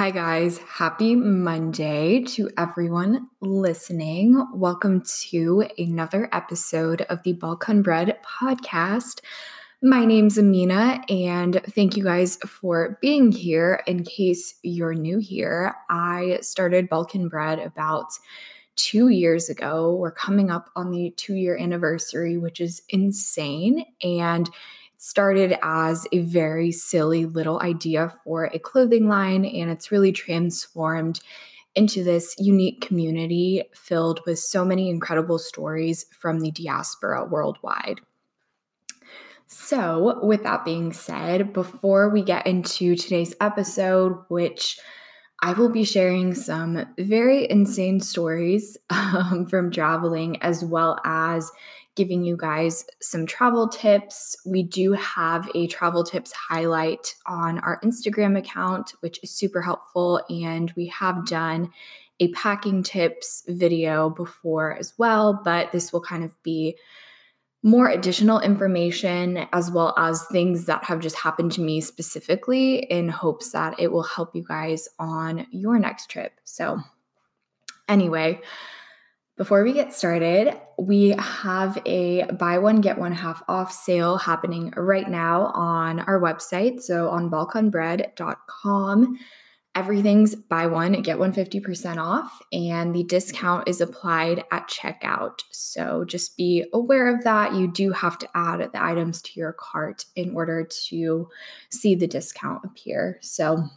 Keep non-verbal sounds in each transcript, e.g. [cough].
Hi, guys. Happy Monday to everyone listening. Welcome to another episode of the Balkan Bread podcast. My name's Amina, and thank you guys for being here. In case you're new here, I started Balkan Bread about two years ago. We're coming up on the two year anniversary, which is insane. And started as a very silly little idea for a clothing line, and it's really transformed into this unique community filled with so many incredible stories from the diaspora worldwide. So, with that being said, before we get into today's episode, which I will be sharing some very insane stories [laughs] um, from traveling as well as giving you guys some travel tips. We do have a travel tips highlight on our Instagram account, which is super helpful. And we have done a packing tips video before as well, but this will kind of be more additional information as well as things that have just happened to me specifically in hopes that it will help you guys on your next trip. So, anyway, before we get started, we have a buy one, get one half off sale happening right now on our website. So on balkanbread.com, everything's buy one, get one 50% off, and the discount is applied at checkout. So just be aware of that. You do have to add the items to your cart in order to see the discount appear. So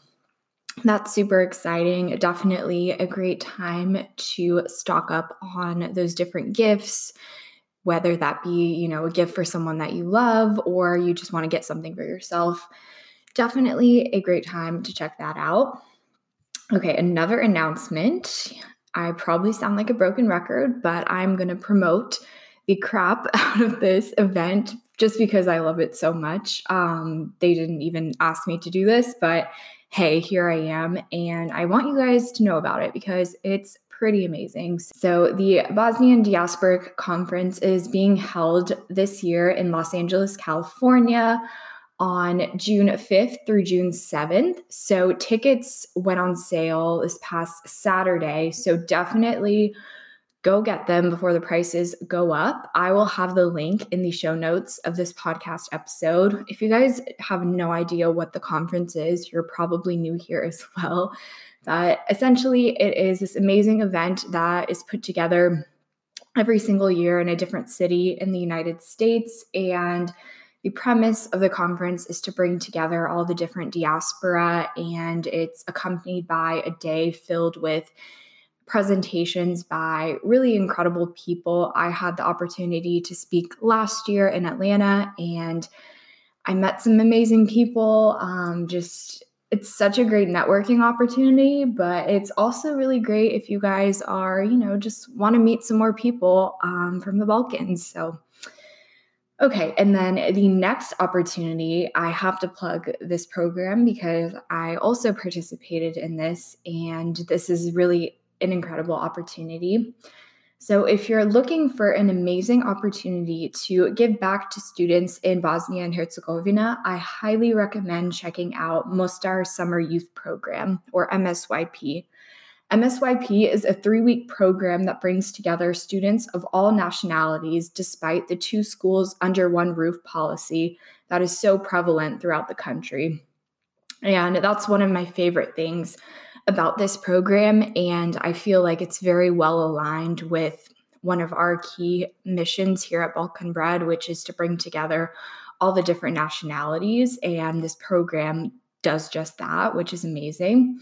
that's super exciting. Definitely a great time to stock up on those different gifts, whether that be, you know, a gift for someone that you love or you just want to get something for yourself. Definitely a great time to check that out. Okay, another announcement. I probably sound like a broken record, but I'm going to promote the crap [laughs] out of this event just because I love it so much. Um, they didn't even ask me to do this, but hey, here I am. And I want you guys to know about it because it's pretty amazing. So, the Bosnian Diasporic Conference is being held this year in Los Angeles, California on June 5th through June 7th. So, tickets went on sale this past Saturday. So, definitely go get them before the prices go up. I will have the link in the show notes of this podcast episode. If you guys have no idea what the conference is, you're probably new here as [laughs] well. But essentially, it is this amazing event that is put together every single year in a different city in the United States. And the premise of the conference is to bring together all the different diaspora, and it's accompanied by a day filled with presentations by really incredible people. I had the opportunity to speak last year in Atlanta and I met some amazing people. Um, just it's such a great networking opportunity, but it's also really great if you guys are, you know, just want to meet some more people um, from the Balkans. So, okay. And then the next opportunity, I have to plug this program because I also participated in this, and this is really an incredible opportunity. So, if you're looking for an amazing opportunity to give back to students in Bosnia and Herzegovina, I highly recommend checking out Mostar Summer Youth Program or MSYP. MSYP is a three week program that brings together students of all nationalities despite the two schools under one roof policy that is so prevalent throughout the country. And that's one of my favorite things about this program. And I feel like it's very well aligned with one of our key missions here at Balkan Bread, which is to bring together all the different nationalities. And this program does just that, which is amazing.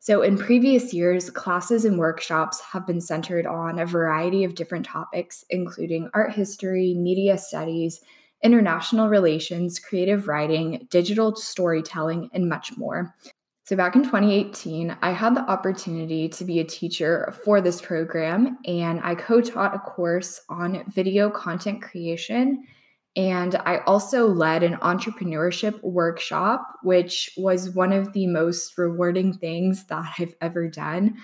So, in previous years, classes and workshops have been centered on a variety of different topics, including art history, media studies, international relations, creative writing, digital storytelling, and much more. So, back in 2018, I had the opportunity to be a teacher for this program, and I co taught a course on video content creation. And I also led an entrepreneurship workshop, which was one of the most rewarding things that [laughs] I've ever done.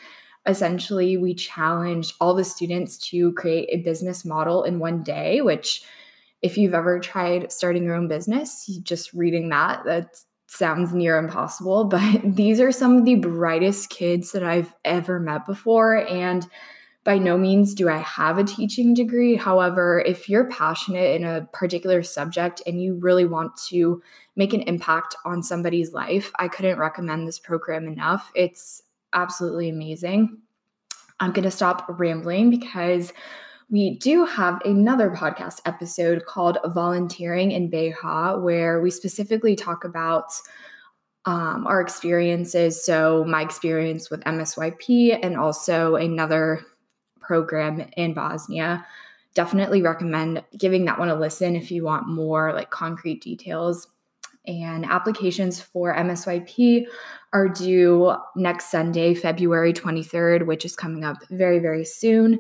Essentially, we challenged all the students to create a business model in one day, which if you've ever tried starting your own business, just reading that, that's sounds near impossible, [laughs] but these are some of the brightest kids that I've ever met before. And by no means do I have a teaching degree. However, if you're passionate in a particular subject and you really want to make an impact on somebody's life, I couldn't recommend this program enough. It's absolutely amazing. I'm going to stop rambling because we do have another podcast episode called Volunteering in Beja, where we specifically talk about um, our experiences. So, my experience with MSYP and also another program in Bosnia. Definitely recommend giving that one a listen if you want more like concrete details. And applications for MSYP are due next Sunday, February 23rd, which is coming up very, very soon.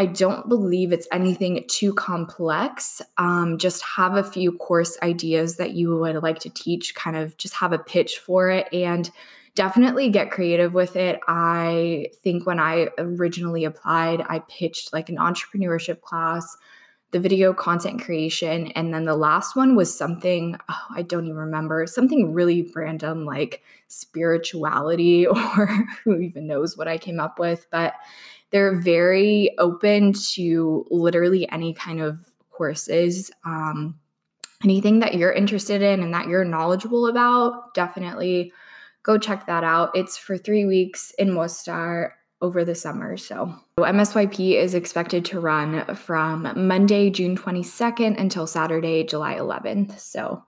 I don't believe it's anything too complex. Um, just have a few course ideas that you would like to teach, kind of just have a pitch for it and definitely get creative with it. I think when I originally applied, I pitched like an entrepreneurship class, the video content creation, and then the last one was something oh, I don't even remember, something really random like spirituality, [laughs] or who even knows what I came up with. But they're very open to literally any kind of courses. Um, anything that you're interested in and that you're knowledgeable about, definitely go check that out. It's for three weeks in Mostar over the summer. So, MSYP is expected to run from Monday, June 22nd until Saturday, July 11th. So,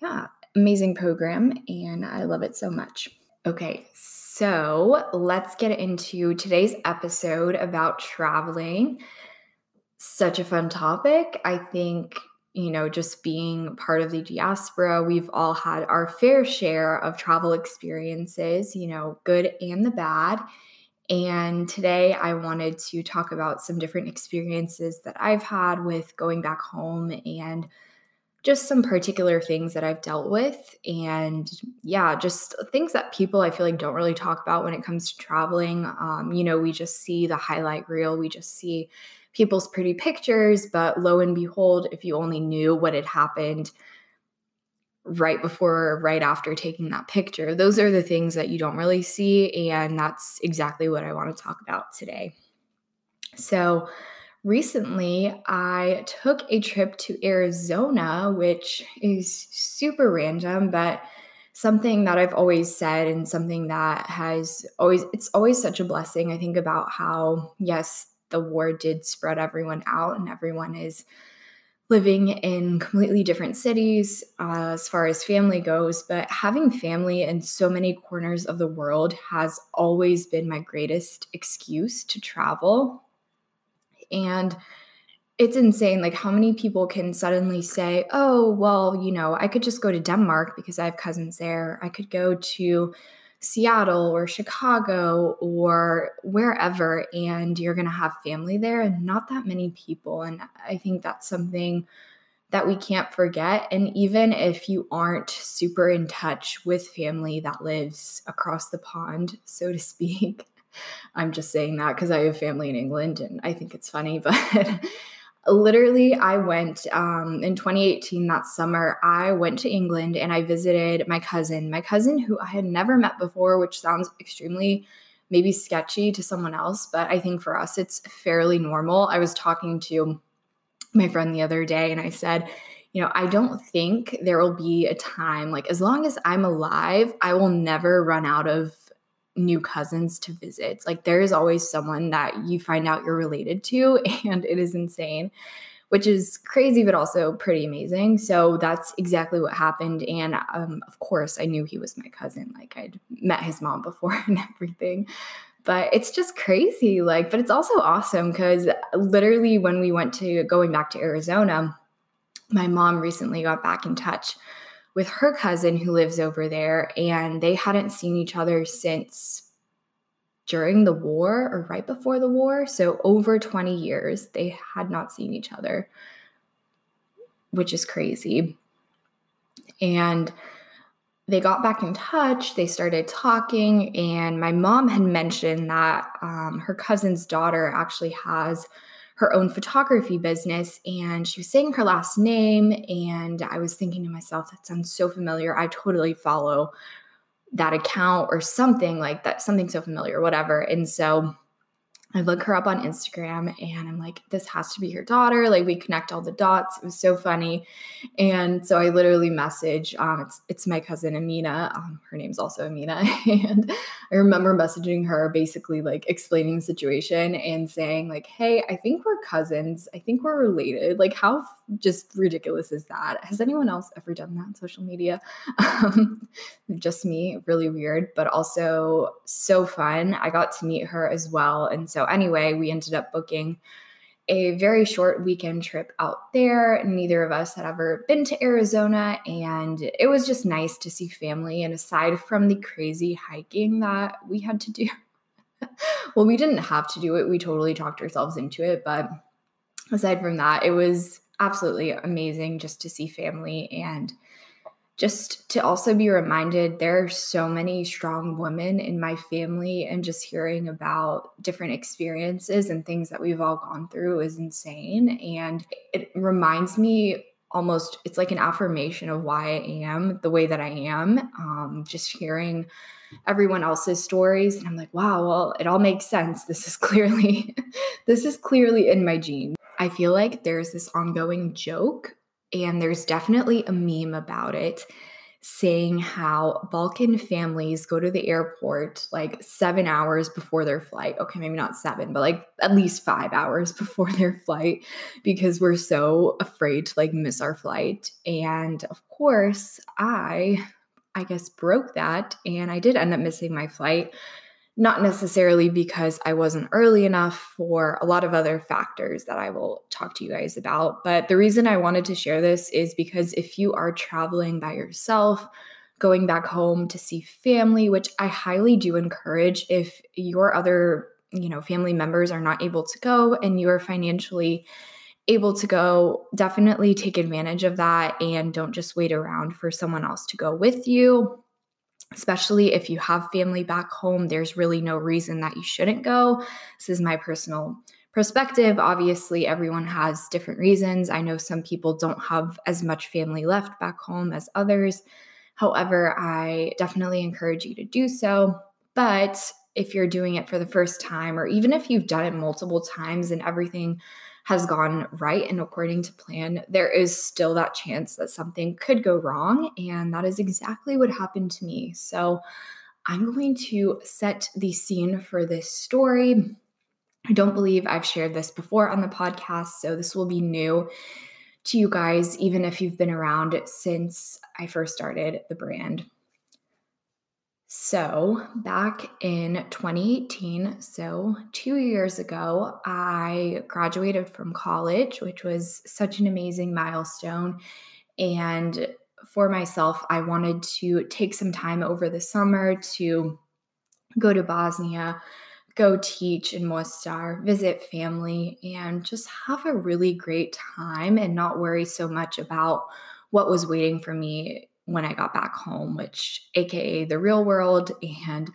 yeah, amazing program, and I love it so much. Okay, so let's get into today's episode about traveling. Such a fun topic. I think, you know, just being part of the diaspora, we've all had our fair share of travel experiences, you know, good and the bad. And today I wanted to talk about some different experiences that I've had with going back home and just some particular things that I've dealt with. And yeah, just things that people I feel like don't really talk about when it comes to traveling. Um, you know, we just see the highlight reel, we just see people's pretty pictures, but lo and behold, if you only knew what had happened right before or right after taking that picture, those are the things that you don't really see. And that's exactly what I want to talk about today. So, recently I took a trip to Arizona, which is super random, but something that I've always said and something that has always, it's always such a blessing. I think about how, yes, the war did spread everyone out and everyone is living in completely different cities uh, as far as family goes, but having family in so many corners of the world has always been my greatest excuse to travel. And it's insane like how many people can suddenly say oh well you know i could just go to denmark because i have cousins there. I could go to seattle or chicago or wherever and you're going to have family there and not that many people. And i think that's something that we can't forget. And even if you aren't super in touch with family that lives across the pond so to speak I'm just saying that because I have family in England and I think it's funny, [laughs] but literally i went um, in 2018 that summer i went to england and i visited my cousin my cousin who i had never met before which sounds extremely maybe sketchy to someone else but i think for us it's fairly normal. I was talking to my friend the other day and i said you know i don't think there will be a time like as long as i'm alive i will never run out of new cousins to visit. Like there is always someone that you find out you're related to, [laughs] and it is insane, which is crazy, but also pretty amazing. So that's exactly what happened. And um, of course, I knew he was my cousin. Like I'd met his mom before [laughs] and everything. But it's just crazy. Like, but it's also awesome because literally when we went to going back to Arizona, my mom recently got back in touch with her cousin who lives over there, and they hadn't seen each other since during the war or right before the war. So, over 20 years, they had not seen each other, which is crazy. And they got back in touch, they started talking, and my mom had mentioned that um, her cousin's daughter actually has her own photography business and she was saying her last name and i was thinking to myself that sounds so familiar. I totally follow that account or something like that something so familiar whatever. And so I look her up on Instagram and I'm like, this has to be her daughter. Like we connect all the dots. It was so funny. And so I literally message, um, it's it's my cousin Amina. Um, her name's also Amina. [laughs] And I remember messaging her basically like explaining the situation and saying, like, hey, I think we're cousins. I think we're related. Like, how just ridiculous is that? Has anyone else ever done that on social media? [laughs] Um, just me, really weird, but also so fun. I got to meet her as well. And so so, anyway, we ended up booking a very short weekend trip out there. Neither of us had ever been to Arizona, and it was just nice to see family. And aside from the crazy hiking that we had to do, [laughs] well, we didn't have to do it, we totally talked ourselves into it. But aside from that, it was absolutely amazing just to see family and just to also be reminded there are so many strong women in my family and just hearing about different experiences and things that we've all gone through is insane. And it reminds me almost it's like an affirmation of why i am the way that i am um, just hearing everyone else's stories and i'm like wow well it all makes sense. This is [laughs] clearly this is clearly in my genes i feel like there's this ongoing joke and there's definitely a meme about it saying how Balkan families go to the airport like seven hours before their flight. Okay, maybe not seven, but like at least five hours [laughs] before their flight because we're so afraid to like miss our flight. And of course, I, I guess, broke that and I did end up missing my flight not necessarily because I wasn't early enough for a lot of other factors that I will talk to you guys about. But the reason I wanted to share this is because if you are traveling by yourself, going back home to see family, which I highly do encourage if your other, you know, family members are not able to go and you are financially able to go, definitely take advantage of that and don't just wait around for someone else to go with you especially if you have family back home, there's really no reason that you shouldn't go. This is my personal perspective. Obviously, everyone has different reasons. I know some people don't have as much family left back home as others. However, I definitely encourage you to do so. But if you're doing it for the first time, or even if you've done it multiple times and everything has gone right and according to plan, there is still that chance that something could go wrong. And that is exactly what happened to me. So I'm going to set the scene for this story. I don't believe I've shared this before on the podcast, so this will be new to you guys, even if you've been around since I first started the brand. So, back in 2018, so two years ago, I graduated from college, which was such an amazing milestone. And for myself, I wanted to take some time over the summer to go to Bosnia, go teach in Mostar, visit family, and just have a really great time and not worry so much about what was waiting for me when I got back home, which AKA the real world and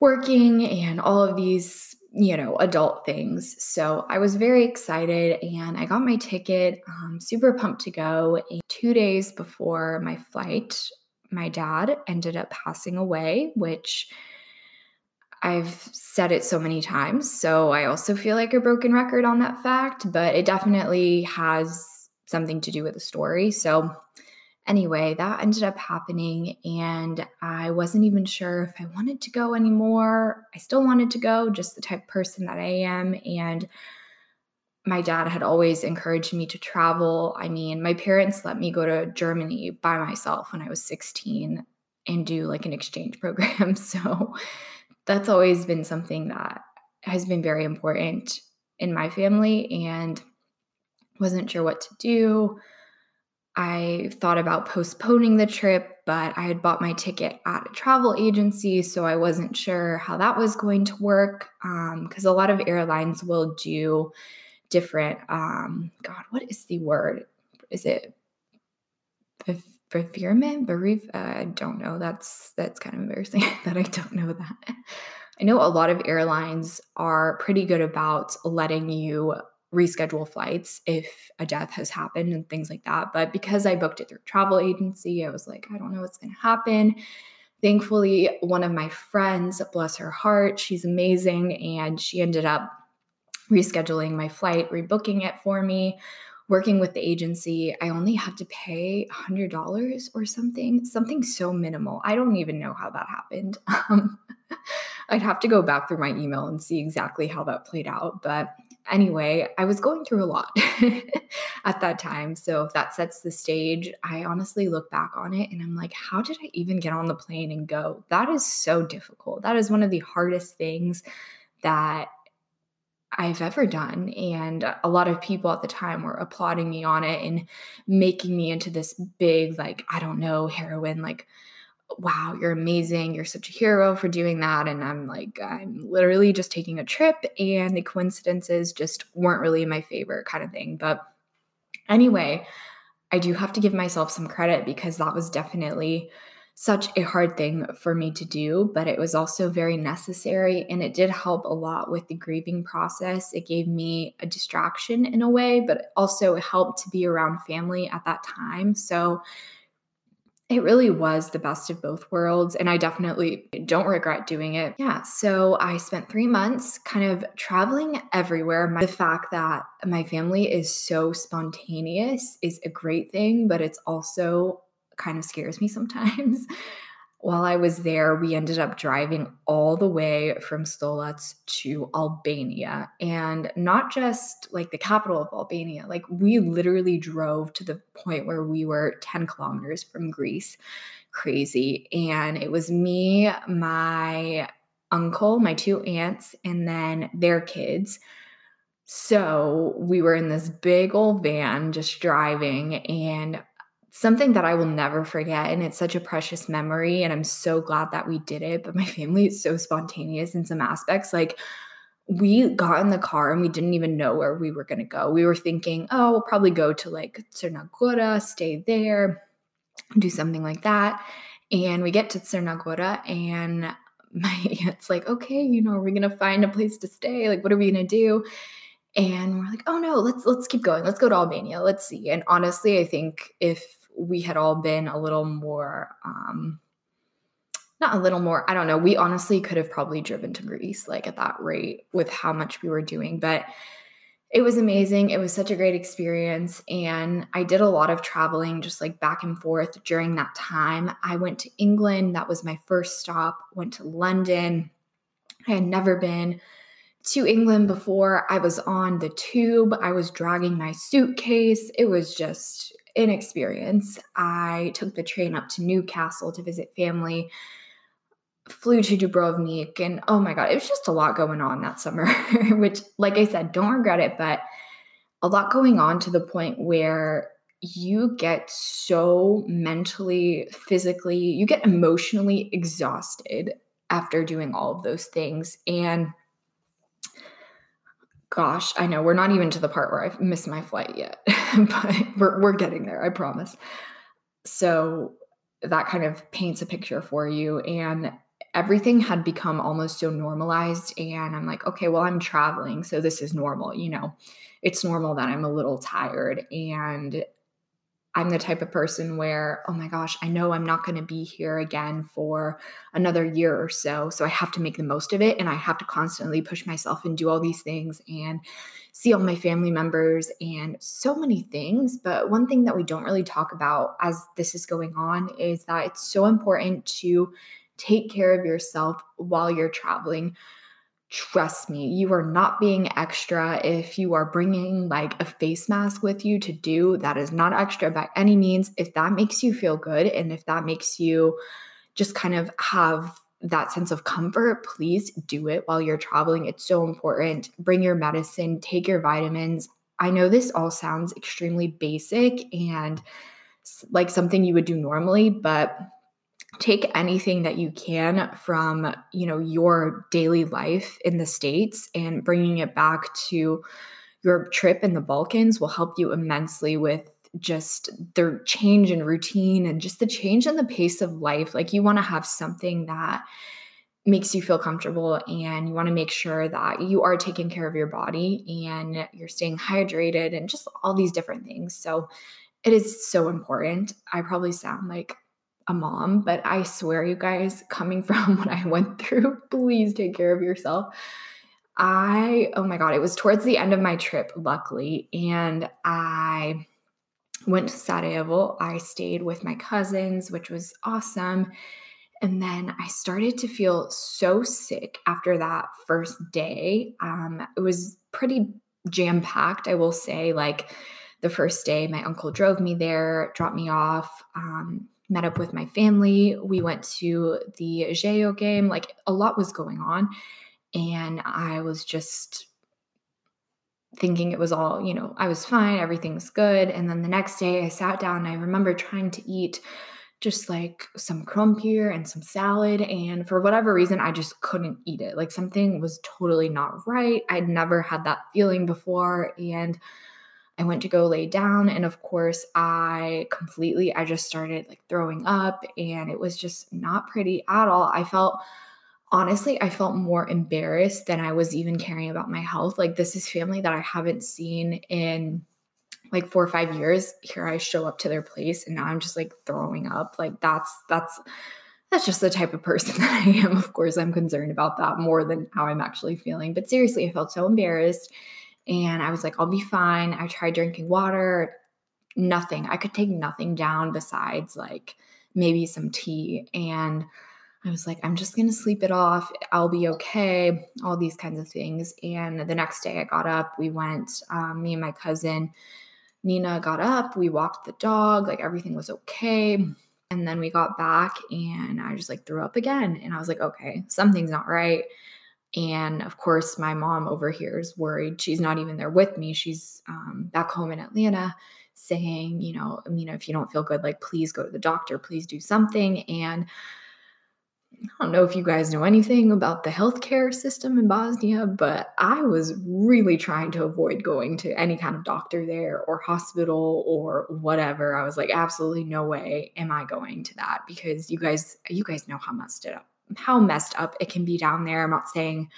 working and all of these, you know, adult things. So I was very excited and I got my ticket, um, super pumped to go. And two days before my flight, my dad ended up passing away, which I've said it so many times. So I also feel like a broken record on that fact, but it definitely has something to do with the story. So anyway, that ended up happening, and I wasn't even sure if I wanted to go anymore. I still wanted to go, just the type person that I am. And my dad had always encouraged me to travel. I mean, my parents let me go to Germany by myself when I was 16 and do like an exchange [laughs] program. So that's always been something that has been very important in my family and wasn't sure what to do I thought about postponing the trip, but I had bought my ticket at a travel agency, so I wasn't sure how that was going to work. Because um, a lot of airlines will do different, um, God, what is the word? Is it bereavement? Bereave? Uh, I don't know. That's that's kind of embarrassing [laughs] that I don't know that. I know a lot of airlines are pretty good about letting you reschedule flights if a death has happened and things like that. But because I booked it through travel agency, I was like, I don't know what's going to happen. Thankfully, one of my friends, bless her heart, she's amazing, and she ended up rescheduling my flight, rebooking it for me. Working with the agency, I only had to pay $100 or something, something so minimal. I don't even know how that happened. [laughs] Um, [laughs] I'd have to go back through my email and see exactly how that played out. But anyway, I was going through a lot [laughs] at that time. So if that sets the stage, I honestly look back on it and I'm like, how did I even get on the plane and go? That is so difficult. That is one of the hardest things that I've ever done. And a lot of people at the time were applauding me on it and making me into this big, like, I don't know, heroine, like, wow, you're amazing. You're such a hero for doing that. And I'm like, I'm literally just taking a trip, and the coincidences just weren't really in my favor, kind of thing. But anyway, I do have to give myself some credit because that was definitely such a hard thing for me to do, but it was also very necessary and it did help a lot with the grieving process. It gave me a distraction in a way, but also it helped to be around family at that time. So it really was the best of both worlds. And I definitely don't regret doing it. Yeah. So I spent three months kind of traveling everywhere. The fact that my family is so spontaneous is a great thing, but it's also kind of scares me sometimes. [laughs] While I was there, we ended up driving all the way from Stolac to Albania and not just like the capital of Albania. Like we literally drove to the point where we were 10 kilometers from Greece. Crazy. And it was me, my uncle, my two aunts, and then their kids. So we were in this big old van just driving, and something that I will never forget. And it's such a precious memory. And I'm so glad that we did it. But my [laughs] family is so spontaneous in some aspects. Like, we got in the car and we didn't even know where we were going to go. We were thinking, oh, we'll probably go to like Crna stay there, do something like that. And we get to Crna and [laughs] my aunt's like, okay, you know, are we going to find a place to stay? Like, what are we going to do? And we're like, oh no, let's let's keep going. Let's go to Albania. Let's see. And honestly, I think if we had all been a little more um not a little more i don't know we honestly could have probably driven to greece like at that rate with how much we were doing but it was amazing it was such a great experience and i did a lot of traveling just like back and forth during that time i went to england that was my first stop went to london i had never been to England before. I was on the tube. I was dragging my suitcase. It was just inexperience. I took the train up to Newcastle to visit family, flew to Dubrovnik, and oh my God, it was just a lot going on that summer, [laughs] which, like I said, don't regret it, but a lot going on to the point where you get so mentally, physically, you get emotionally exhausted after doing all of those things. And gosh, I know we're not even to the part where I've missed my flight yet, [laughs] [laughs] but we're, we're getting there, I promise. So that kind of paints a picture for you. And everything had become almost so normalized. And I'm like, okay, well, I'm traveling. So this is normal. You know, it's normal that I'm a little tired. And I'm the type of person where, oh my gosh, I know I'm not going to be here again for another year or so. So I have to make the most of it. And I have to constantly push myself and do all these things and see all my family members and so many things. But one thing that we don't really talk about as this is going on is that it's so important to take care of yourself while you're traveling Trust me, you are not being extra if you are bringing like a face mask with you to do. That is not extra by any means. If that makes you feel good and if that makes you just kind of have that sense of comfort, please do it while you're traveling. It's so important. Bring your medicine, take your vitamins. I know this all sounds extremely basic and like something you would do normally, but take anything that you can from, you know, your daily life in the states and bringing it back to your trip in the Balkans will help you immensely with just the change in routine and just the change in the pace of life. Like you want to have something that makes you feel comfortable and you want to make sure that you are taking care of your body and you're staying hydrated and just all these different things. So it is so important. I probably sound like a mom, but I swear, you guys, coming [laughs] from what I went through, please take care of yourself. I, oh my God, it was towards the end of my trip, luckily, and I went to Sarajevo. I stayed with my cousins, which was awesome. And then I started to feel so sick after that first day. Um, it was pretty jam packed, I will say. Like the first day, my uncle drove me there, dropped me off, um, met up with my family. We went to the Ajejo game. Like a lot was going on. And I was just thinking it was all, you know, I was fine, everything's good. And then the next day I sat down I remember trying to eat just like some krompir and some salad. And for whatever reason, I just couldn't eat it. Like something was totally not right. I'd never had that feeling before. And I went to go lay down. And of course, I completely, I just started like throwing up and it was just not pretty at all. I felt honestly, I felt more embarrassed than I was even caring about my health. Like, this is family that I haven't seen in like four or five years here i show up to their place and now i'm just like throwing up like that's that's that's just the type of person [laughs] that i am of course i'm concerned about that more than how i'm actually feeling but seriously i felt so embarrassed and i was like i'll be fine i tried drinking water nothing i could take nothing down besides like maybe some tea and I was like, I'm just going to sleep it off. I'll be okay. All these kinds of things. And the next day I got up, we went, um, me and my cousin, Nina got up, we walked the dog, like everything was okay. And then we got back and I just like threw up again. And I was like, okay, something's not right. And of course, my mom over here is worried. She's not even there with me. She's um, back home in Atlanta saying, you know, I mean, if you don't feel good, like please go to the doctor, please do something. And I don't know if you guys know anything about the healthcare system in Bosnia, but I was really trying to avoid going to any kind of doctor there or hospital or whatever. I was like, absolutely no way am I going to that because you guys you guys know how messed it up how messed up it can be down there. I'm not saying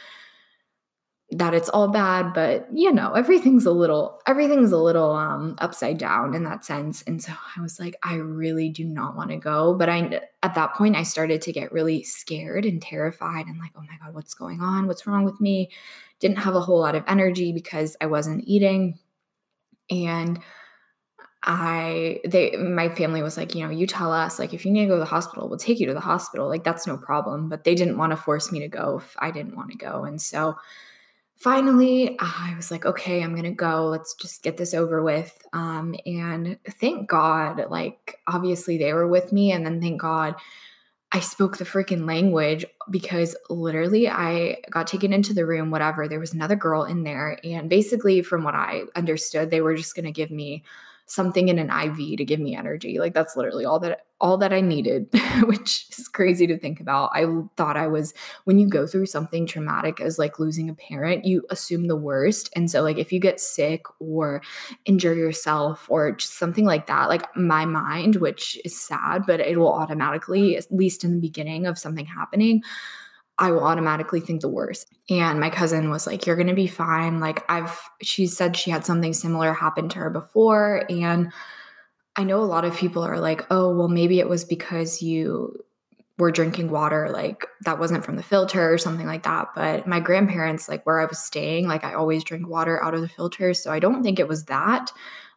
that it's all bad but you know everything's a little everything's a little um upside down in that sense. And so i was like i really do not want to go. But i at that point i started to get really scared and terrified and like oh my god what's going on? What's wrong with me? Didn't have a whole lot of energy because i wasn't eating. And i they my family was like you know you tell us like if you need to go to the hospital we'll take you to the hospital like that's no problem. But they didn't want to force me to go if i didn't want to go. And so finally i was like okay i'm gonna go let's just get this over with. Um, and thank god like obviously they were with me and then thank god i spoke the freaking language because literally i got taken into the room whatever there was another girl in there and basically from what i understood they were just gonna give me something in an IV to give me energy. Like that's literally all that all that I needed, [laughs] which is crazy to think about. I thought I was when you go through something traumatic as like losing a parent, you assume the worst. And so like if you get sick or injure yourself or just something like that, like my mind, which is sad, but it will automatically at least in the beginning of something happening, I will automatically think the worst. And my cousin was like, You're going to be fine. Like, I've, she said she had something similar happen to her before. And I know a lot of people are like, Oh, well, maybe it was because you were drinking water, like that wasn't from the filter or something like that. But my grandparents, like where I was staying, like I always drink water out of the filter. So I don't think it was that.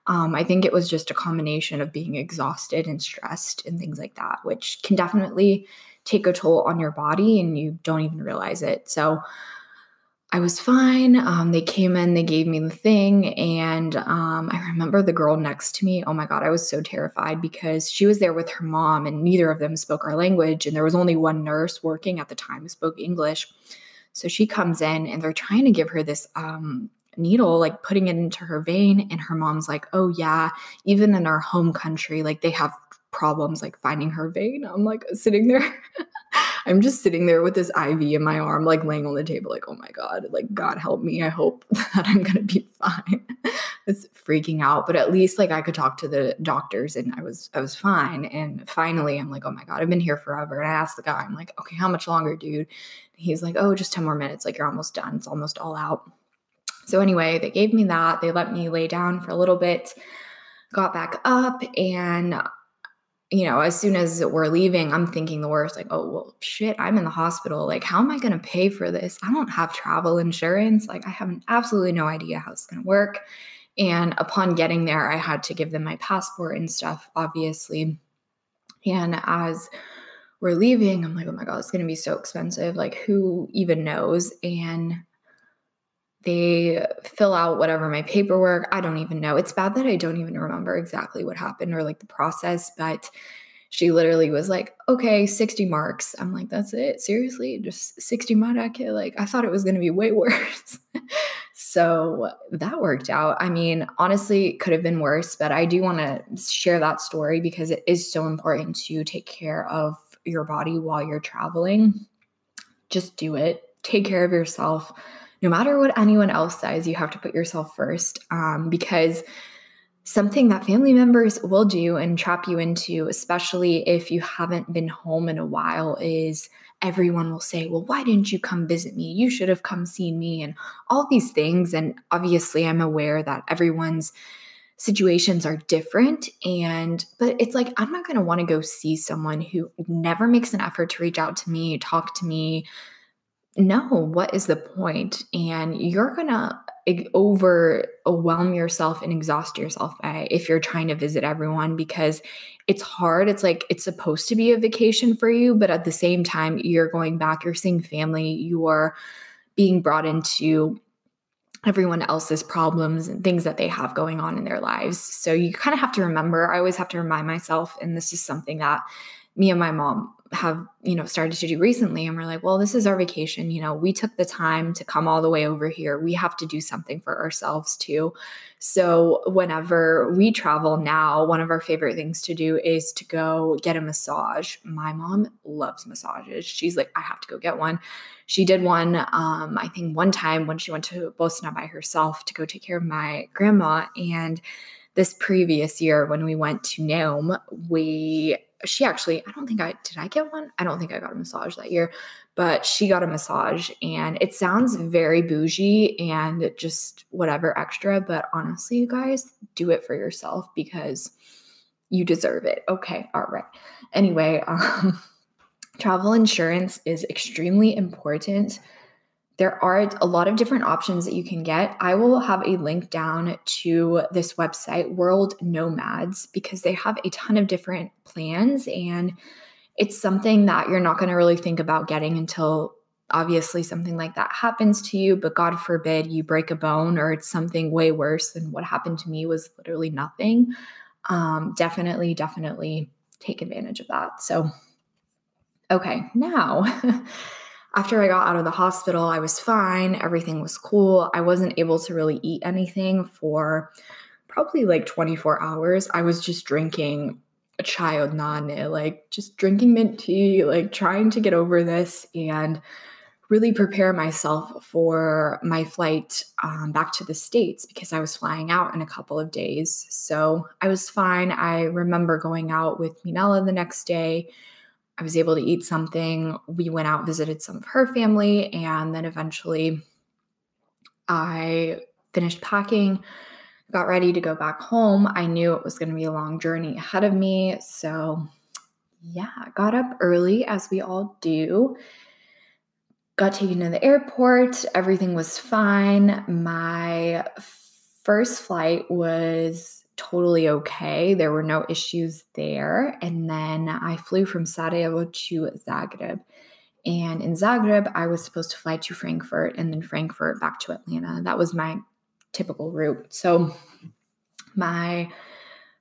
Um, I think it was just a combination of being exhausted and stressed and things like that, which can definitely take a toll on your body and you don't even realize it. So I was fine. Um, they came in, they gave me the thing. And um, I remember the girl next to me. Oh my God, I was so terrified because she was there with her mom and neither of them spoke our language. And there was only one nurse working at the time who spoke English. So she comes in and they're trying to give her this um, needle, like putting it into her vein. And her mom's like, oh, yeah, even in our home country, like they have problems like finding her vein. I'm like sitting there. [laughs] I'm just sitting there with this IV in my arm, like laying on the table, like, oh my God, like, God help me. I hope [laughs] that I'm going to be fine. [laughs] it's freaking out. But at least like I could talk to the doctors and I was, I was fine. And finally, I'm like, oh my God, I've been here forever. And I asked the guy, I'm like, okay, how much longer, dude? he's like, oh, just 10 more minutes. Like, you're almost done. It's almost all out. So, anyway, they gave me that. They let me lay down for a little bit, got back up, and you know, as soon as we're leaving, I'm thinking the worst like, oh, well, shit, I'm in the hospital. Like, how am I going to pay for this? I don't have travel insurance. Like, I have absolutely no idea how it's going to work. And upon getting there, I had to give them my passport and stuff, obviously. And as we're leaving, I'm like, oh my God, it's going to be so expensive. Like, who even knows? And they fill out whatever my paperwork. I don't even know. It's bad that I don't even remember exactly what happened or like the process, but she literally was like, okay, 60 marks. I'm like, that's it? Seriously? Just 60 mark? Like, I thought it was going to be way [laughs] worse. so that worked out. I mean, honestly, it could have been worse, but I do want to share that story because it is so important to take care of your body while you're traveling. Just do it. Take care of yourself no matter what anyone else says, you have to put yourself first um, because something that family members will do and trap you into, especially if you haven't been home in a while, is everyone will say, Well, why didn't you come visit me? You should have come seen me, and all these things. And obviously, I'm aware that everyone's situations are different and but it's like i'm not going to want to go see someone who never makes an effort to reach out to me talk to me no, what is the point? And you're going to overwhelm yourself and exhaust yourself by if you're trying to visit everyone because it's hard. It's like it's supposed to be a vacation for you, but at the same time, you're going back, you're seeing family, you're being brought into everyone else's problems and things that they have going on in their lives. So you kind of have to remember, I always have to remind myself, and this is something that me and my mom have you know started to do recently and we're like well this is our vacation you know we took the time to come all the way over here. We have to do something for ourselves too. So whenever we travel now one of our favorite things to do is to go get a massage. My mom loves massages. She's like i have to go get one. She did one um, i think one time when she went to bosnia by herself to go take care of my grandma and this previous year when we went to Nome, we she actually, I don't think I did I get one? I don't think I got a massage that year, but she got a massage and it sounds very bougie and just whatever extra, but honestly, you guys, do it for yourself because you deserve it. Okay, all right. Anyway, [laughs] um travel insurance is extremely important there are a lot of different options that you can get. I will have a link down to this website, World Nomads, because they have a ton of different plans. And it's something that you're not going to really think about getting until obviously something like that happens to you. But God forbid you break a bone or it's something way worse than what happened to me was literally nothing. Um, definitely, definitely take advantage of that. So, okay, now. [laughs] after I got out of the hospital, I was fine. Everything was cool. I wasn't able to really eat anything for probably like 24 hours. I was just drinking a čaj od nane, like just drinking mint tea, like trying to get over this and really prepare myself for my flight um, back to the States because I was flying out in a couple of days. So I was fine. I remember going out with Minella the next day I was able to eat something. We went out, visited some of her family, and then eventually I finished packing, got ready to go back home. I knew it was going to be a long journey ahead of me. So, yeah, got up early as we all do. Got taken to the airport. Everything was fine. My first flight was totally okay. There were no issues there. And then I flew from Sarajevo to Zagreb. And in Zagreb, I was supposed to fly to Frankfurt and then Frankfurt back to Atlanta. That was my typical route. So my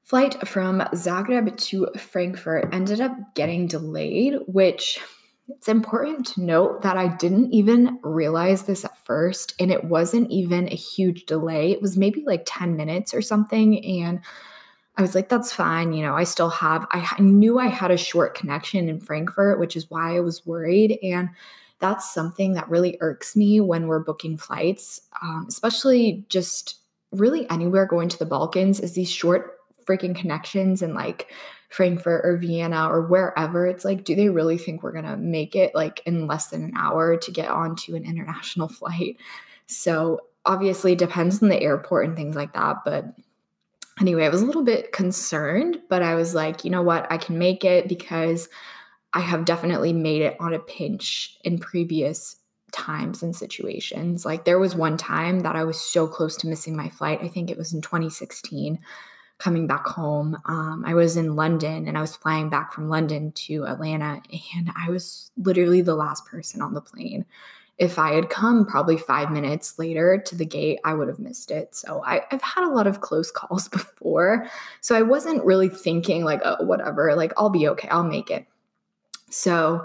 flight from Zagreb to Frankfurt ended up getting delayed, which it's important to note that I didn't even realize this at first, and it wasn't even a huge delay. It was maybe like 10 minutes or something. And I was like, that's fine. You know, I still have, I knew I had a short connection in Frankfurt, which is why I was worried. And that's something that really irks me when we're booking flights, um, especially just really anywhere going to the Balkans, is these short freaking connections and like Frankfurt or Vienna or wherever. It's like, do they really think we're going to make it like in less than an hour to get onto an international [laughs] flight? So obviously, depends on the airport and things like that. But anyway, I was a little bit concerned, but I was like, you know what? I can make it because I have definitely made it on a pinch in previous times and situations. Like there was one time that I was so close to missing my flight. I think it was in 2016 coming back home. Um, I was in London and I was flying back from London to Atlanta, and I was literally the last person on the plane. If I had come probably five minutes later to the gate, I would have missed it. So I, have had a lot of close [laughs] calls before. So I wasn't really thinking, like, oh, whatever, like, I'll be okay, I'll make it. So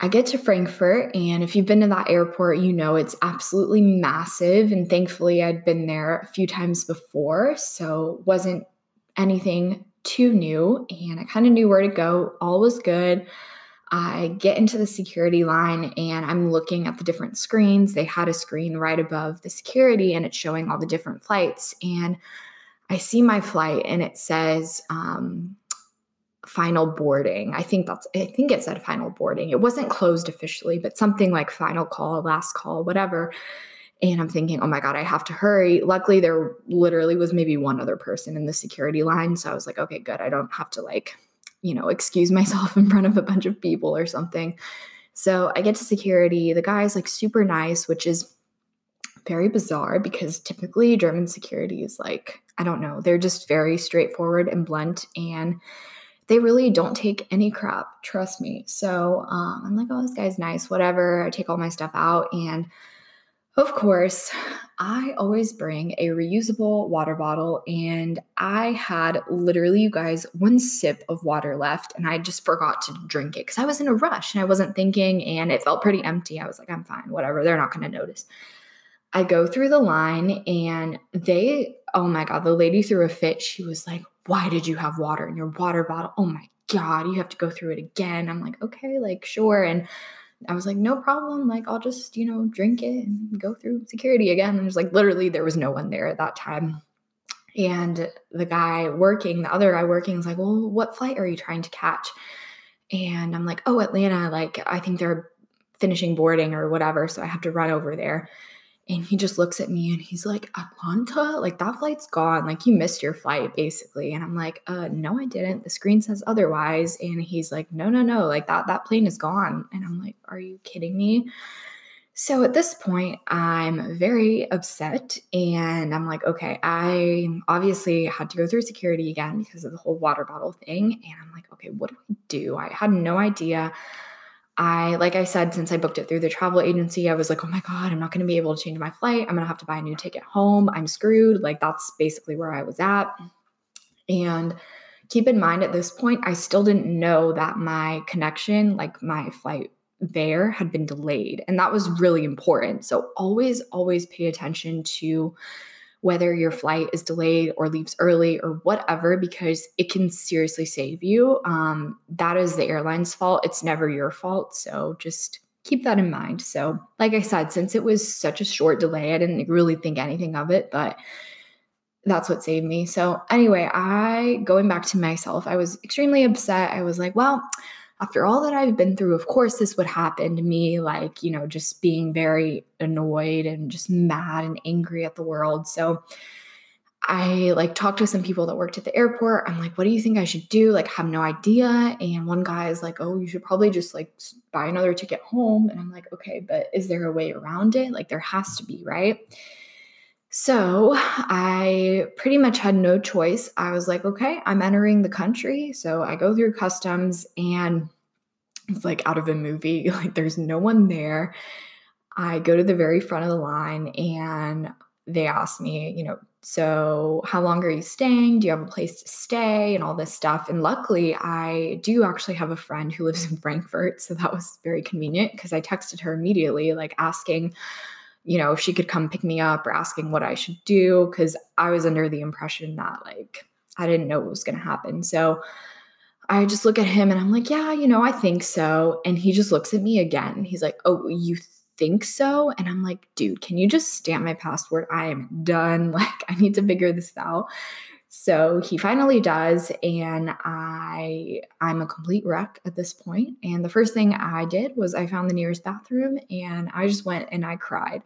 I get to Frankfurt, and if you've been to that airport, you know it's absolutely massive. And thankfully, I'd been there a few times before, so wasn't anything too new. And I kind of knew where to go. All was good. I get into the security line and I'm looking at the different screens. They had a screen right above the security, and it's showing all the different flights. And I see my flight, and it says um, final boarding. I think that's I think it said final boarding. It wasn't closed officially, but something like final call, last call, whatever. And I'm thinking, oh my God, I have to hurry. Luckily, there literally was maybe one other person in the security line. So I was like, okay, good. I don't have to like, you know, excuse [laughs] myself in front of a bunch of people or something. So I get to security. The guy's like super nice, which is very bizarre because typically German security is like, I don't know, they're just very straightforward and blunt. And they really don't take any crap, trust me. So um, I'm like, oh, this guy's nice, whatever. I take all my stuff out. And of course, I always bring a reusable water bottle. And I had literally, you guys, one sip of water left. And I just forgot to drink it because I was in a rush and I wasn't thinking. And it felt pretty empty. I was like, I'm fine, whatever. They're not going to notice. I go through the line and they, oh my God, the lady threw a fit. She was like, why did you have water in your water bottle? Oh my God, you have to go through it again. I'm like, okay, like, sure. And I was like, no problem. Like, I'll just, you know, drink it and go through security again. And was like, literally, there was no one there at that time. And the guy working, the other guy working, is like, well, what flight are you trying to catch? And I'm like, oh, Atlanta. Like, I think they're finishing boarding or whatever. So I have to run over there. And he just looks at me and he's like, Atlanta? Like that flight's gone. Like you missed your flight, basically. And I'm like, uh, no, I didn't. The screen says otherwise. And he's like, no, no, no. Like that, that plane is gone. And I'm like, are you kidding me? So at this point, I'm very upset and I'm like, okay, I obviously had to go through security again because of the whole water bottle thing. And I'm like, okay, what do I do? I had no idea. I, like I said, since I booked it through the travel agency, I was like, oh my God, I'm not going to be able to change my flight. I'm going to have to buy a new ticket home. I'm screwed. Like, that's basically where I was at. And keep in mind at this point, I still didn't know that my connection, like my flight there, had been delayed. And that was really important. So, always, always pay attention to whether your flight is delayed or leaves early or whatever, because it can seriously save you. Um, that is the airline's fault. It's never your fault. So just keep that in mind. So, like I said, since it was such a short delay, I didn't really think anything of it, but that's what saved me. So, anyway, I going back to myself, I was extremely upset. I was like, well, after all that I've been through, of course, this would happen to me. Like, you know, just being very annoyed and just mad and angry at the world. So I like talked to some people that worked at the airport. I'm like, what do you think I should do? Like, have no idea. And one guy is like, oh, you should probably just like buy another ticket home. And I'm like, okay, but is there a way around it? Like, there has to be, right? So I pretty much had no choice. I was like, okay, I'm entering the country. So I go through customs and it's like out of a movie. [laughs] Like there's no one there. I go to the very front of the line and they ask me, you know, so how long are you staying? Do you have a place to stay and all this stuff? And luckily, I do actually have a friend who lives in [laughs] Frankfurt. So that was very convenient because I texted her immediately, like asking, you know, if she could come pick me up or asking what I should do because I was under the impression that, like, I didn't know what was going to happen. So I just look at him and I'm like, yeah, you know, I think so. And he just looks at me again. He's like, oh, you think so? And I'm like, dude, can you just stamp my passport? I am done. [laughs] Like, I need to figure this out. So he finally does, and I I'm a complete wreck at this point. And the first thing I did was I found the nearest bathroom and I just went and I cried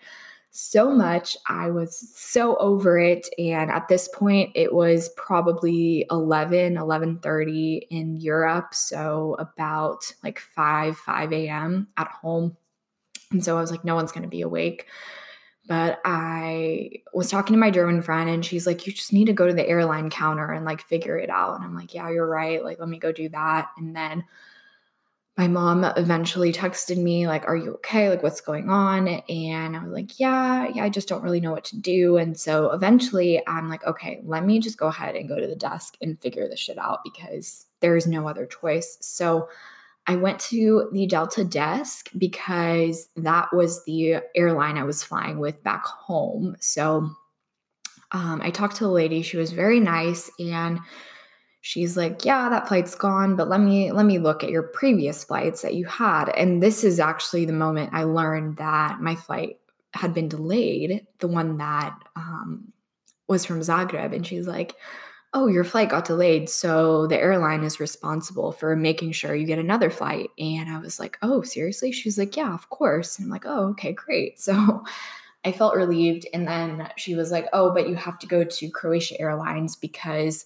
so much. I was so over it. And at this point, it was probably 11, 11.30 in Europe. So about like 5, 5 a.m. at home. And so I was like, no one's going to be awake. But I was talking to my German friend and she's like, you just need to go to the airline counter and like figure it out. And I'm like, yeah, you're right. Like, let me go do that. And then my mom eventually texted me like are you okay? Like what's going on? And i was like yeah yeah i just don't really know what to do. And so eventually i'm like okay let me just go ahead and go to the desk and figure this shit out because there's no other choice. So i went to the delta desk because that was the airline i was flying with back home. So um, i talked to the lady she was very nice and she's like yeah that flight's gone but let me let me look at your previous flights that you had. And this is actually the moment i learned that my flight had been delayed the one that um, was from zagreb. And she's like oh your flight got delayed so the airline is responsible for making sure you get another flight. And i was like oh seriously? She's like yeah of course. And i'm like oh okay great. [laughs] So I felt relieved. And then she was like, Oh, but you have to go to Croatia Airlines because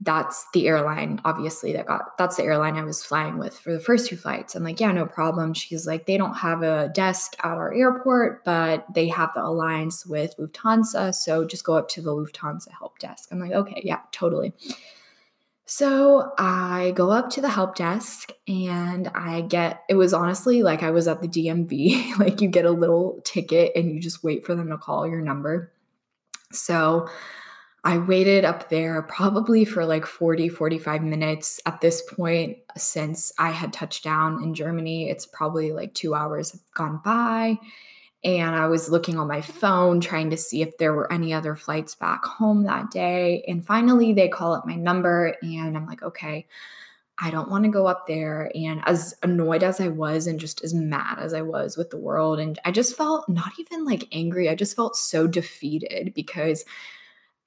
that's the airline obviously that got that's the airline I was flying with for the first two flights. I'm like, yeah, no problem. She's like, they don't have a desk at our airport, but they have the alliance with Lufthansa, so just go up to the Lufthansa help desk. I'm like, okay, yeah, totally. So I go up to the help desk and I get it was honestly like I was at the DMV, [laughs] like you get a little ticket and you just wait for them to call your number. So I waited up there probably for like 40, 45 minutes at this point since I had touched down in Germany. It's probably like two hours have gone by. And I was looking on my phone trying to see if there were any other flights back home that day. And finally, they call up my number, and I'm like, okay, I don't want to go up there. And as annoyed as I was, and just as mad as I was with the world, and I just felt not even like angry, I just felt so defeated because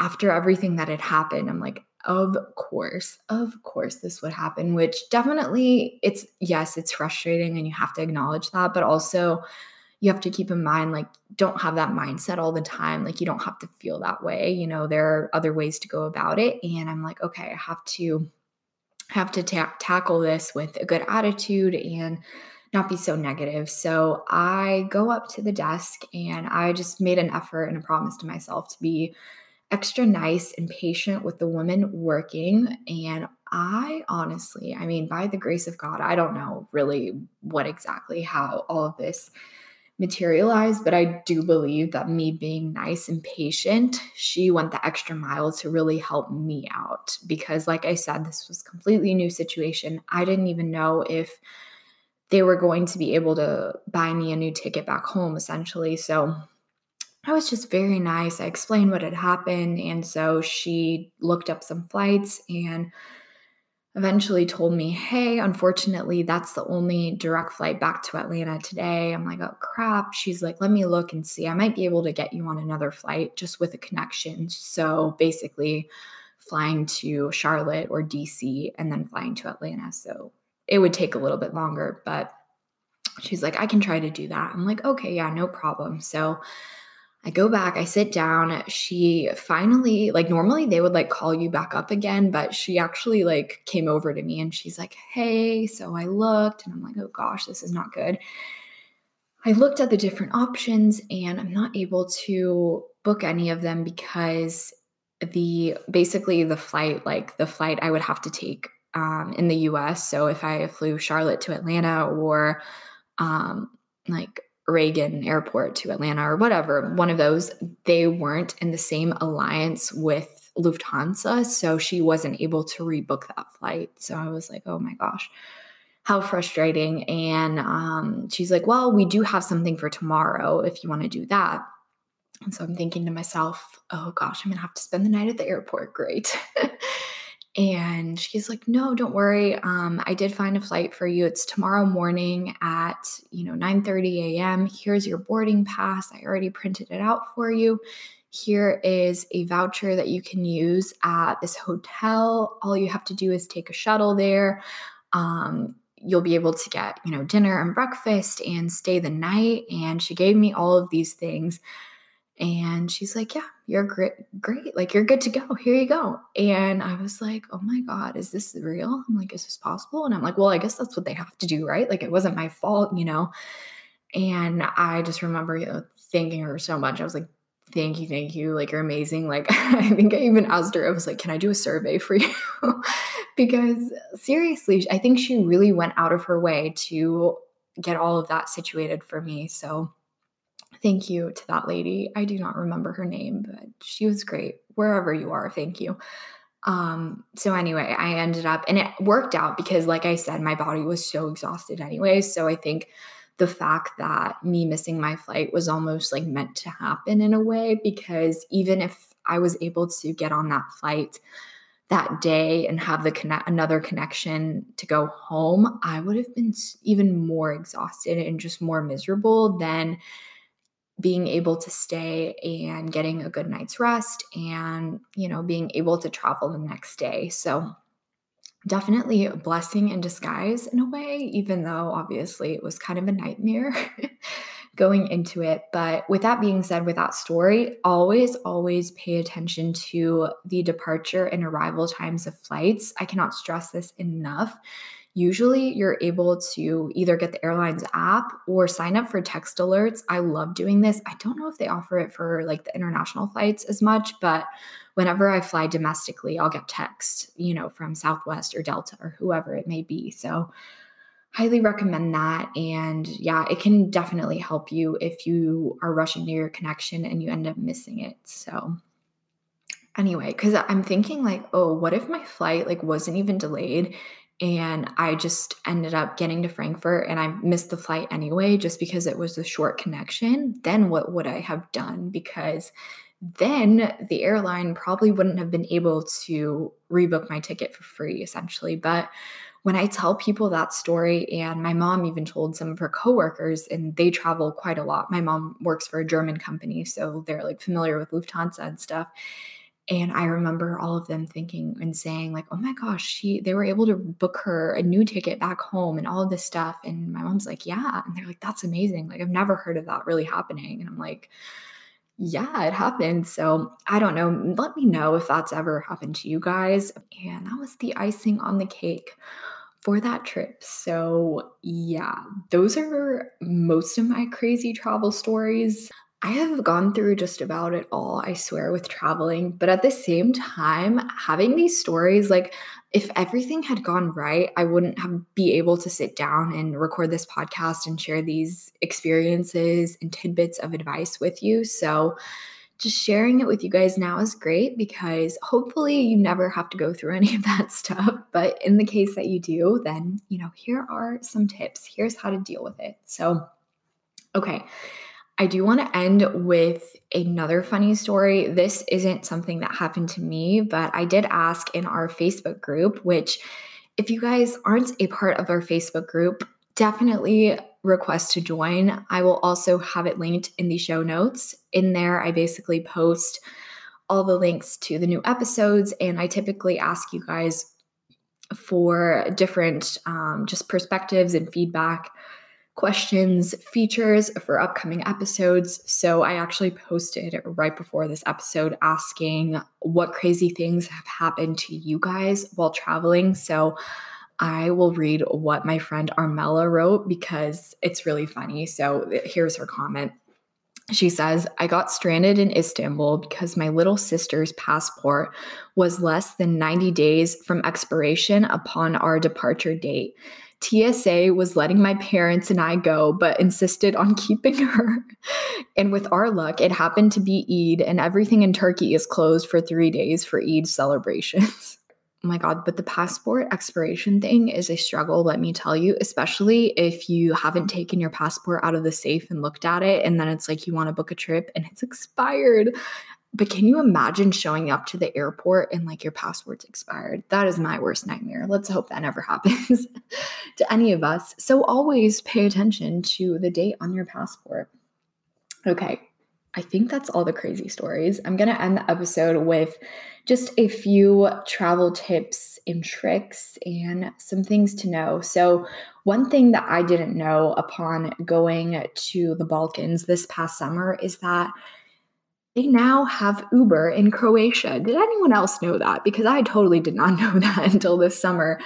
after everything that had happened, I'm like, of course, of course, this would happen, which definitely it's yes, it's frustrating and you have to acknowledge that, but also you have to keep in mind like don't have that mindset all the time like you don't have to feel that way you know there are other ways to go about it and i'm like okay i have to have to ta- tackle this with a good attitude and not be so negative so i go up to the desk and i just made an effort and a promise to myself to be extra nice and patient with the woman working. And I honestly, I mean, by the grace of God, I don't know really what exactly how all of this materialized, but I do believe that me being nice and patient, she went the extra mile to really help me out. Because, like I said, this was completely new situation. I didn't even know if they were going to be able to buy me a new ticket back home, essentially. So I was just very nice. I explained what had happened. And so she looked up some flights and eventually told me, hey, unfortunately, that's the only direct flight back to Atlanta today. I'm like, oh crap. She's like, let me look and see. I might be able to get you on another flight just with a connection. So basically, flying to Charlotte or DC and then flying to Atlanta. So it would take a little bit longer, but she's like, I can try to do that. I'm like, okay, yeah, no problem. So I go back, I sit down. She finally, like, normally they would like call you back up again, but she actually like came over to me and she's like, Hey, so I looked and I'm like, Oh gosh, this is not good. I looked at the different options and I'm not able to book any of them because the basically the flight, like the flight I would have to take um, in the US. So if I flew Charlotte to Atlanta or um, like Reagan Airport to Atlanta or whatever, one of those, they weren't in the same alliance with Lufthansa. So she wasn't able to rebook that flight. So I was like, oh my gosh, how frustrating. And um, she's like, well, we do have something for tomorrow if you want to do that. And so I'm thinking to myself, oh gosh, I'm going to have to spend the night at the airport. [laughs] Great. And she's like, no, don't worry. Um, I did find a flight for you. It's tomorrow morning at, you know, 9 30 a.m. Here's your boarding pass. I already printed it out for you. Here is a voucher that you can use at this hotel. All you have to do is take a shuttle there. Um, you'll be able to get, you know, dinner and breakfast and stay the night. And she gave me all of these things. And she's like, Yeah, you're great, great. Like, you're good to go. Here you go. And I was like, Oh my God, is this real? I'm like, Is this possible? And I'm like, Well, I guess that's what they have to do, right? Like, it wasn't my fault, you know? And I just remember you know, thanking her so much. I was like, Thank you, thank you. Like, you're amazing. Like, [laughs] I think I even asked her, I was like, Can I do a survey for you? [laughs] because seriously, I think she really went out of her way to get all of that situated for me. So, thank you to that lady. I do not remember her name, but she was great. Wherever you are, thank you. Um, so anyway, I ended up and it worked out because like I said, my body was so exhausted anyway. So I think the fact that me missing my flight was almost like meant to happen in a way because even if I was able to get on that flight that day and have the connect another connection to go home, I would have been even more exhausted and just more miserable than being able to stay and getting a good night's rest and you know being able to travel the next day. So definitely a blessing in disguise in a way even though obviously it was kind of a nightmare [laughs] going into it. But with that being said with that story always always pay attention to the departure and arrival times of flights. I cannot stress this enough usually you're able to either get the airline's app or sign up for text alerts. I love doing this. I don't know if they offer it for like the international flights as much, but whenever I fly domestically, I'll get text, you know, from Southwest or Delta or whoever it may be. So, highly recommend that. And yeah, it can definitely help you if you are rushing to your connection and you end up missing it. So, anyway because i'm thinking like oh what if my flight like wasn't even delayed and I just ended up getting to Frankfurt and I missed the flight anyway just because it was a short connection, then what would I have done? Because then the airline probably wouldn't have been able to rebook my ticket for free essentially. But when I tell people that story, and my mom even told some of her coworkers, and they travel quite a lot. My mom works for a German company, so they're like familiar with Lufthansa and stuff. And I remember all of them thinking and saying, like, oh my gosh, she they were able to book her a new ticket back home and all of this stuff. And my mom's like, yeah. And they're like, that's amazing. Like, I've never heard of that really happening. And I'm like, yeah, it happened. So I don't know. Let me know if that's ever happened to you guys. And that was the icing on the cake for that trip. So, yeah, those are most of my crazy travel stories. I have gone through just about it all, I swear, with traveling. But at the same time, having these stories, like if everything had gone right, I wouldn't have be able to sit down and record this podcast and share these experiences and tidbits of advice with you. So just sharing it with you guys now is great because hopefully you never have to go through [laughs] any of that stuff. But in the case that you do, then, you know, here are some tips. Here's how to deal with it. So, okay. I do want to end with another funny story. This isn't something that happened to me, but I did ask in our Facebook group, which, if you guys aren't a part of our Facebook group, definitely request to join. I will also have it linked in the show notes. In there, I basically post all the links to the new episodes, and I typically ask you guys for different um, just perspectives and feedback questions, features for upcoming episodes. So I actually posted right before this episode asking what crazy things have happened to you guys while traveling. So I will read what my friend Armella wrote because it's really funny. So here's her comment. She says, I got stranded in Istanbul because my little sister's passport was less than 90 days from expiration upon our departure date. TSA was letting my parents and I go, but insisted on [laughs] keeping her. and with our luck, it happened to be Eid, and everything in Turkey is closed for three days for Eid celebrations. [laughs] oh my God, but the passport expiration thing is a struggle, let me tell you, especially if you haven't taken your passport out of the safe and looked at it, and then it's like you want to book a trip and it's expired. But can you imagine showing up to the airport and like your passport's expired? That is my worst nightmare. Let's hope that never [laughs] happens to any of us. So always pay attention to the date on your passport. Okay, I think that's all the crazy stories. I'm going to end the episode with just a few travel tips and tricks and some things to know. So, one thing that I didn't know upon going to the Balkans this past summer is that they now have Uber in Croatia. Did anyone else know that? Because I totally did not [laughs] know that until this summer.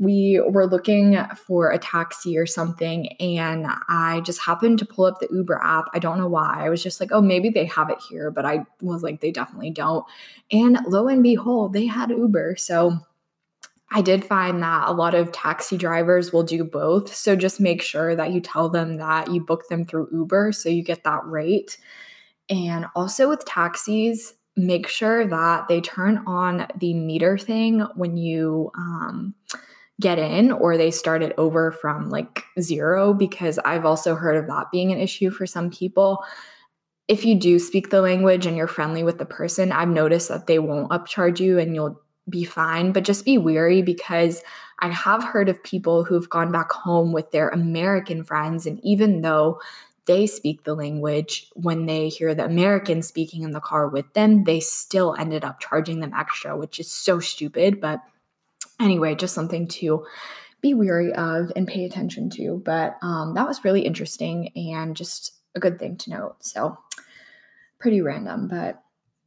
We were looking for a taxi or something, and I just happened to pull up the Uber app. I don't know why. I was just like, oh, maybe they have it here, but I was like, they definitely don't. And lo and behold, they had Uber. So I did find that a lot of taxi drivers will do both. So just make sure that you tell them that you book them through Uber so you get that rate. And also with taxis, make sure that they turn on the meter thing when you um, get in or they start it over from like zero, because I've also heard of that being an issue for some people. If you do speak the language and you're friendly with the person, I've noticed that they won't upcharge you and you'll be fine, but just be weary because I have heard of people who've gone back home with their American friends. And even though they speak the language, when they hear the Americans speaking in the car with them, they still ended up charging them extra, which is so stupid. But anyway, just something to be weary of and pay attention to. But um, that was really interesting and just a good thing to note. So, pretty random, but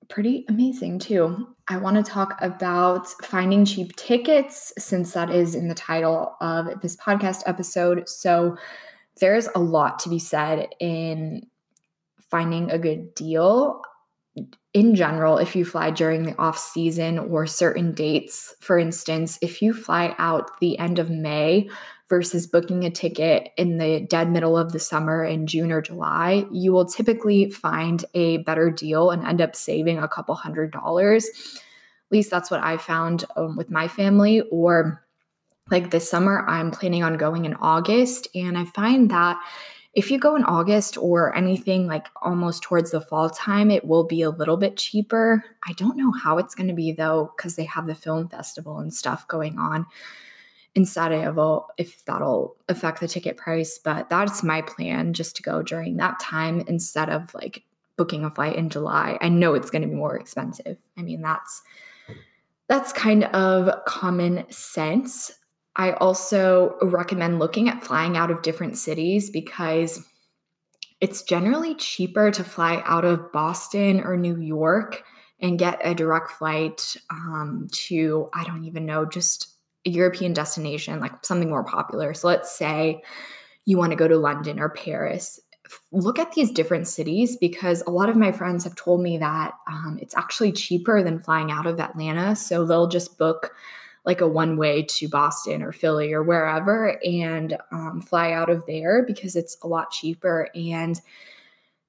pretty amazing too. I want to talk about finding cheap tickets since that is in the title of this podcast episode. So, there's a lot to be said in finding a good deal in general. If you fly during the off season or certain dates for instance if you fly out the end of may versus booking a ticket in the dead middle of the summer in june or july you will typically find a better deal and end up saving a couple hundred dollars. At least that's what i found um, with my family or like this summer, I'm planning on going in August. And I find that if you go in August or anything like almost towards the fall time, it will be a little bit cheaper. I don't know how it's going to be though, because they have the film festival and stuff going on in Sarajevo, if that'll affect the ticket price. But that's my plan just to go during that time instead of like booking a flight in July. I know it's going to be more expensive. I mean, that's that's kind of common sense. I also recommend looking at flying out of different cities because it's generally cheaper to fly out of Boston or New York and get a direct flight um, to, I don't even know, just a European destination, like something more popular. So let's say you want to go to London or Paris. Look at these different cities because a lot of my friends have told me that um, it's actually cheaper than flying out of Atlanta. So they'll just book like a one way to Boston or Philly or wherever and um, fly out of there because it's a lot cheaper and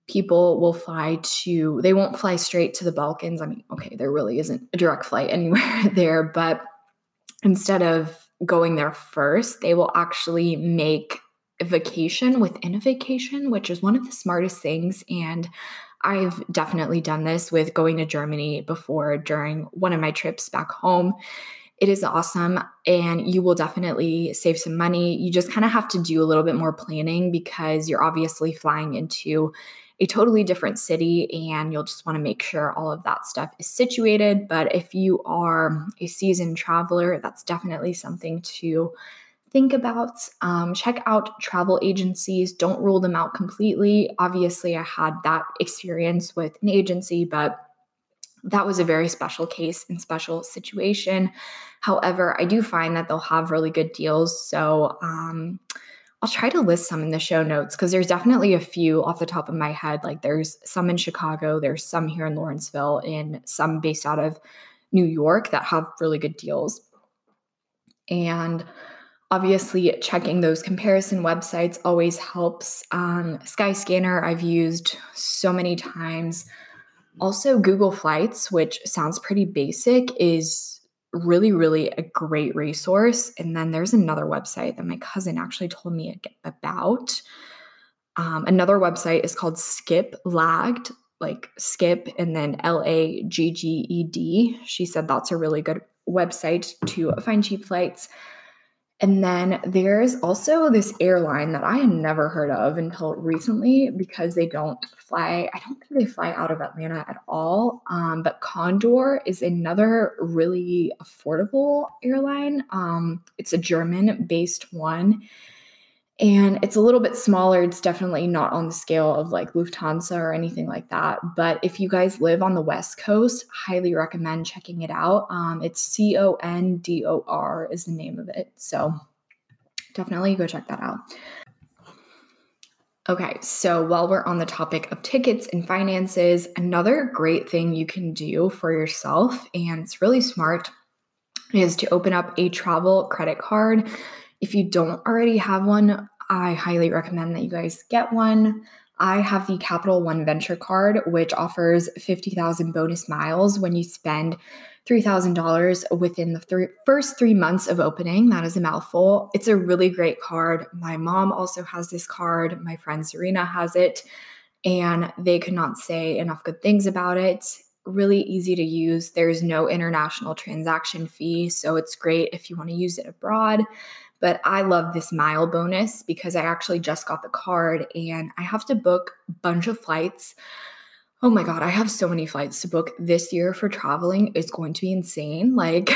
people will fly to they won't fly straight to the Balkans. I mean, okay, there really isn't a direct flight [laughs] anywhere there, but instead of going there first, they will actually make a vacation within a vacation, which is one of the smartest things and I've definitely done this with going to Germany before during one of my trips back home it is awesome and you will definitely save some money. You just kind of have to do a little bit more planning because you're obviously flying into a totally different city and you'll just want to make sure all of that stuff is situated. But if you are a seasoned traveler, that's definitely something to think about. Um, check out travel agencies, don't rule them out completely. Obviously, I had that experience with an agency, but that was a very special case and special situation. However, I do find that they'll have really good deals. So um, I'll try to list some in the show notes because there's definitely a few off the top of my head. Like there's some in Chicago, there's some here in Lawrenceville, and some based out of New York that have really good deals. And Obviously, checking those comparison websites always helps. Um, Skyscanner, I've used so many times. Also, Google Flights, which sounds pretty basic, is really, really a great resource. And then there's another website that my cousin actually told me about. Um, another website is called Skip Lagged, like Skip and then L A G G E D. She said that's a really good website to find cheap flights. And then there's also this airline that I had never heard of until recently because they don't fly, I don't think they fly out of Atlanta at all. Um, but Condor is another really affordable airline. Um, it's a German based one and it's a little bit smaller. It's definitely not on the scale of like Lufthansa or anything like that. But if you guys live on the West Coast, highly recommend checking it out. Um, it's C O N D O R is the name of it. So definitely go check that out. Okay, so while we're on the topic of tickets and finances, another great thing you can do for yourself, and it's really smart, is to open up a travel credit card. If you don't already have one, I highly recommend that you guys get one. I have the Capital One Venture Card, which offers 50,000 bonus miles when you spend $3,000 within the first three months of opening. That is a mouthful. It's a really great card. My mom also has this card. My friend Serena has it, and they could not say enough good things about it. Really easy to use. There's no international transaction fee, so it's great if you want to use it abroad. But I love this mile bonus because I actually just got the card and I have to book a bunch of flights. Oh my God, I have so many flights to book this year for traveling. It's going to be insane. [laughs] Like,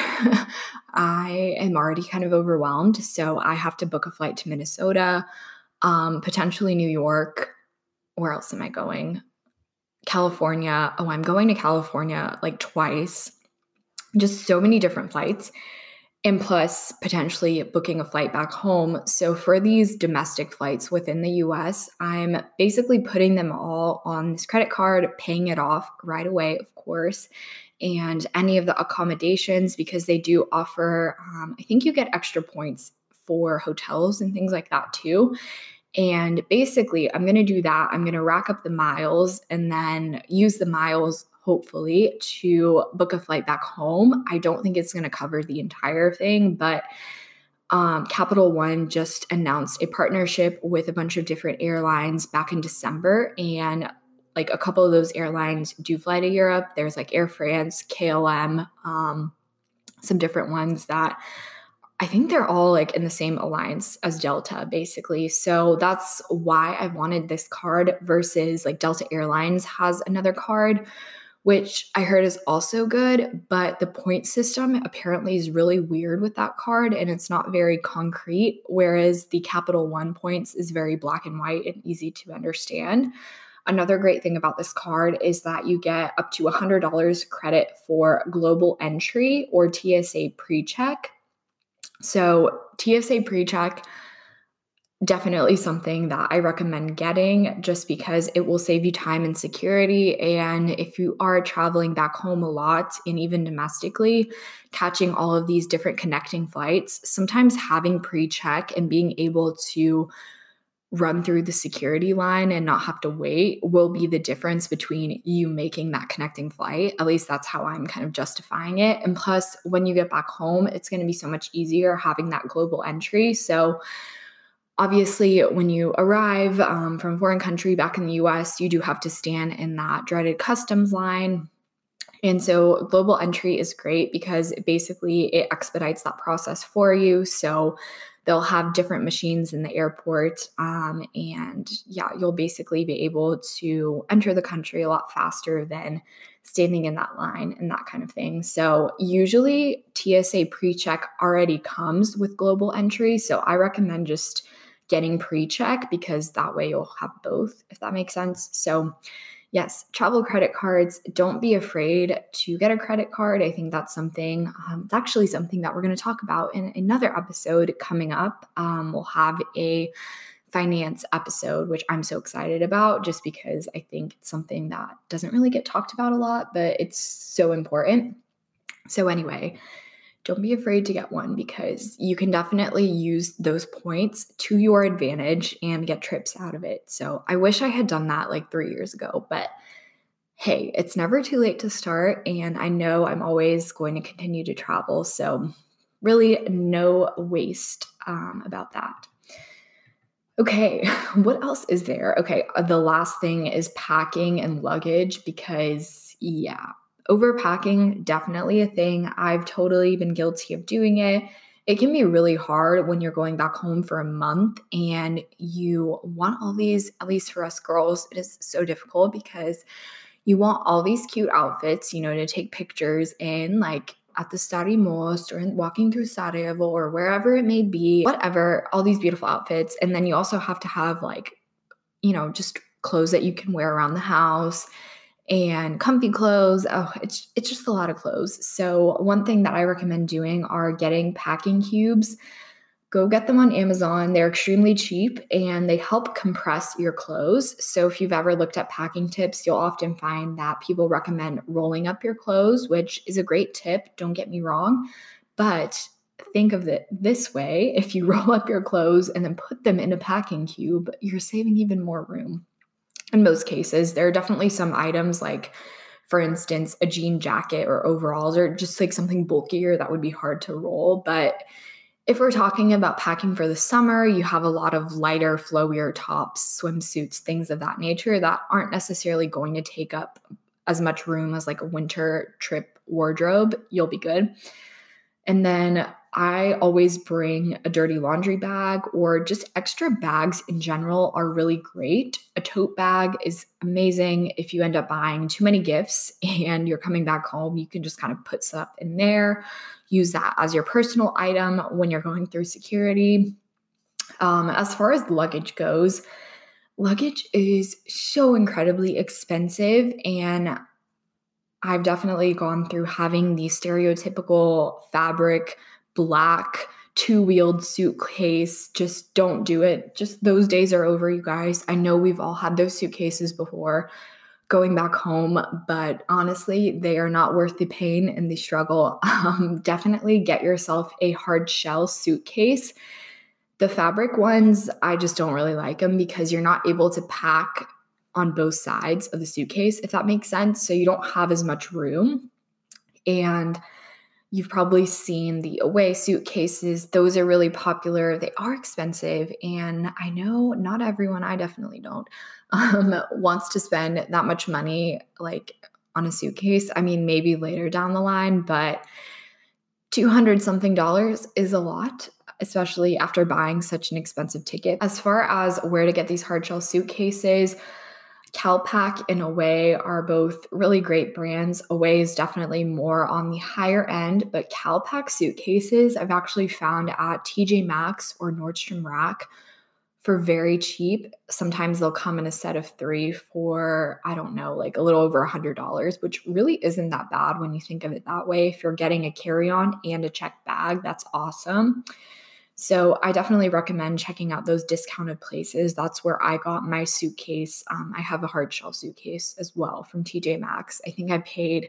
I am already kind of overwhelmed. So, I have to book a flight to Minnesota, um, potentially New York. Where else am I going? California. Oh, I'm going to California like twice. Just so many different flights and plus potentially booking a flight back home. So for these domestic flights within the US, I'm basically putting them all on this credit card, paying it off right away, of course. And any of the accommodations, because they do offer, um, I think you get extra points for hotels and things like that too. And basically, I'm going to do that. I'm going to rack up the miles and then use the miles hopefully, to book a flight back home. I don't think it's going to cover the entire thing, but um, Capital One just announced a partnership with a bunch of different airlines back in December. And like a couple of those airlines do fly to Europe. There's like Air France, KLM, um, some different ones that I think they're all like in the same alliance as Delta, basically. So that's why I wanted this card versus like Delta Airlines has another card which I heard is also good, but the point system apparently is really weird with that card and it's not very concrete, whereas the Capital One points is very black and white and easy to understand. Another great thing about this card is that you get up to $100 credit for global entry or TSA pre check. So, TSA pre check definitely something that I recommend getting just because it will save you time and security. And if you are traveling back home a lot and even domestically, catching all of these different connecting flights, sometimes having pre check and being able to run through the security line and not have to wait will be the difference between you making that connecting flight. At least that's how I'm kind of justifying it. And plus, when you get back home, it's going to be so much easier having that global entry. So, Obviously, when you arrive um, from a foreign country back in the US, you do have to stand in that dreaded customs line. And so global entry is great because it basically it expedites that process for you. So they'll have different machines in the airport. Um, and yeah, you'll basically be able to enter the country a lot faster than standing in that line and that kind of thing. So usually TSA pre-check already comes with global entry. So I recommend just getting pre check because that way you'll have both, if that makes sense. So, yes, travel credit cards, don't be afraid to get a credit card. I think that's something, um, it's actually something that we're going to talk about in another episode coming up. Um, we'll have a finance episode, which I'm so excited about just because I think it's something that doesn't really get talked about a lot, but it's so important. So, anyway, don't be afraid to get one because you can definitely use those points to your advantage and get trips out of it. So I wish I had done that like three years ago, but hey, it's never too late to start. And I know I'm always going to continue to travel. So, really, no waste um, about that. Okay, [laughs] what else is there? Okay, uh, the last thing is packing and luggage because, yeah, overpacking definitely a thing. I've totally been guilty of doing it. It can be really hard when you're going back home for a month and you want all these, at least for us girls, it is so difficult because you want all these cute outfits, you know, to take pictures in, like at the Stari Most or walking through Sarajevo or wherever it may be, whatever, all these beautiful outfits. And then you also have to have like, you know, just clothes that you can wear around the house and comfy clothes. Oh, it's it's just a lot of clothes. So one thing that I recommend doing are getting packing cubes go get them on Amazon. They're extremely cheap and they help compress your clothes. So, if you've ever looked at packing tips, you'll often find that people recommend rolling up your clothes, which is a great tip. Don't get me wrong. But think of it this way if you [laughs] roll up your clothes and then put them in a packing cube, you're saving even more room. In most cases, there are definitely some items like for instance, a jean jacket or overalls or just like something bulkier that would be hard to roll. But if we're talking about packing for the summer, you have a lot of lighter, flowier tops, swimsuits, things of that nature that aren't necessarily going to take up as much room as like a winter trip wardrobe. You'll be good. And then I always bring a dirty laundry bag or just extra bags in general are really great. A tote bag is amazing if you end up buying too many gifts and you're coming back home, you can just kind of put stuff in there use that as your personal item when you're going through security. Um, as far as luggage goes, luggage is so incredibly expensive. And I've definitely gone through having the stereotypical fabric, black, two wheeled suitcase. Just don't do it. Just those days are over, you guys. I know we've all had those suitcases before going back home, but honestly, they are not worth the pain and the struggle. [laughs] Um, definitely get yourself a hard shell suitcase. The fabric ones, I just don't really like them because you're not able to pack on both sides of the suitcase, if that makes sense. So you don't have as much room. And you've probably seen the away suitcases. Those are really popular. They are expensive. And I know not everyone, I definitely don't, [laughs] um, wants to spend that much money like on a suitcase. I mean, maybe later down the line, but 200 something dollars is a lot, especially after buying such an expensive ticket. As far as where to get these hard shell suitcases, Calpak and Away are both really great brands. Away is definitely more on the higher end, but Calpak suitcases I've actually found at TJ Maxx or Nordstrom Rack for very cheap. Sometimes they'll come in a set of three for, I don't know, like a little over a $100, which really isn't that bad when you think of it that way. If you're getting a carry on and a check bag, that's awesome. So I definitely recommend checking out those discounted places. That's where I got my suitcase. Um, I have a hard shell suitcase as well from TJ Maxx. I think I paid,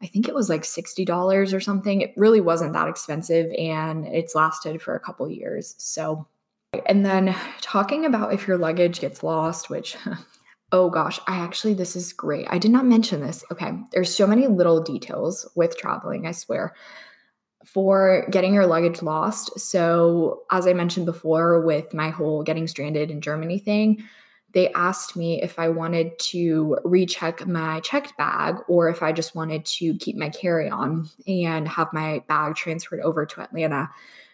I think it was like $60 or something. It really wasn't that expensive and it's lasted for a couple years. So and then talking about if your luggage gets lost, which [laughs] oh gosh, I actually, this is great. I did not mention this. Okay. There's so many little details with traveling, I swear, for getting your luggage lost. So, as I mentioned before, with my whole getting stranded in Germany thing, they asked me if I wanted to recheck my checked bag or if I just wanted to keep my carry on and have my bag transferred over to Atlanta.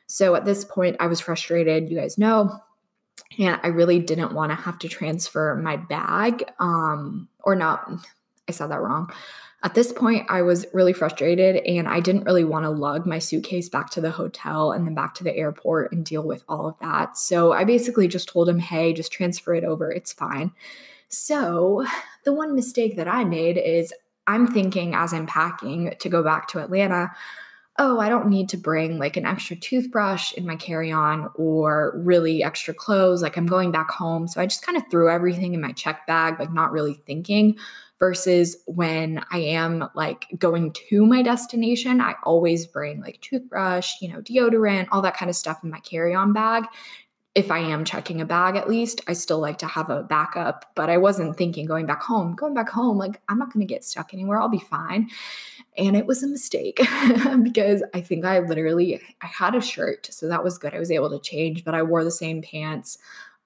So at this point, I was frustrated, you guys know, and I really didn't want to have to transfer my bag. Um, or not, I said that wrong. At this point, I was really frustrated and I didn't really want to lug my suitcase back to the hotel and then back to the airport and deal with all of that. So I basically just told him, hey, just transfer it over. It's fine. So the one mistake that I made is I'm thinking as I'm packing to go back to Atlanta, oh, I don't need to bring like an extra toothbrush in my carry on or really extra clothes. Like I'm going back home. So I just kind of threw everything in my check bag, like not really thinking. Versus when I am like going to my destination, I always bring like toothbrush, you know, deodorant, all that kind of stuff in my carry on bag if I am checking a bag at least, I still like to have a backup. But I wasn't thinking going back home, going back home, like I'm not going to get stuck anywhere. I'll be fine. And it was a mistake [laughs] because I think I literally I had a shirt, so that was good. I was able to change, but I wore the same pants.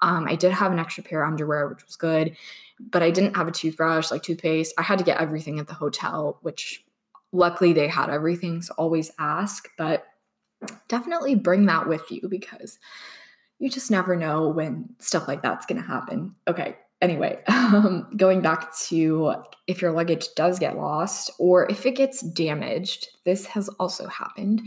Um, I did have an extra pair of underwear, which was good, but I didn't have a toothbrush, like toothpaste. I had to get everything at the hotel, which luckily they had everything. So always ask, but definitely bring that with you because you just never know when stuff like that's going to happen. Okay. Anyway, [laughs] um, going back to if your luggage does get lost or if it gets damaged, this has also happened.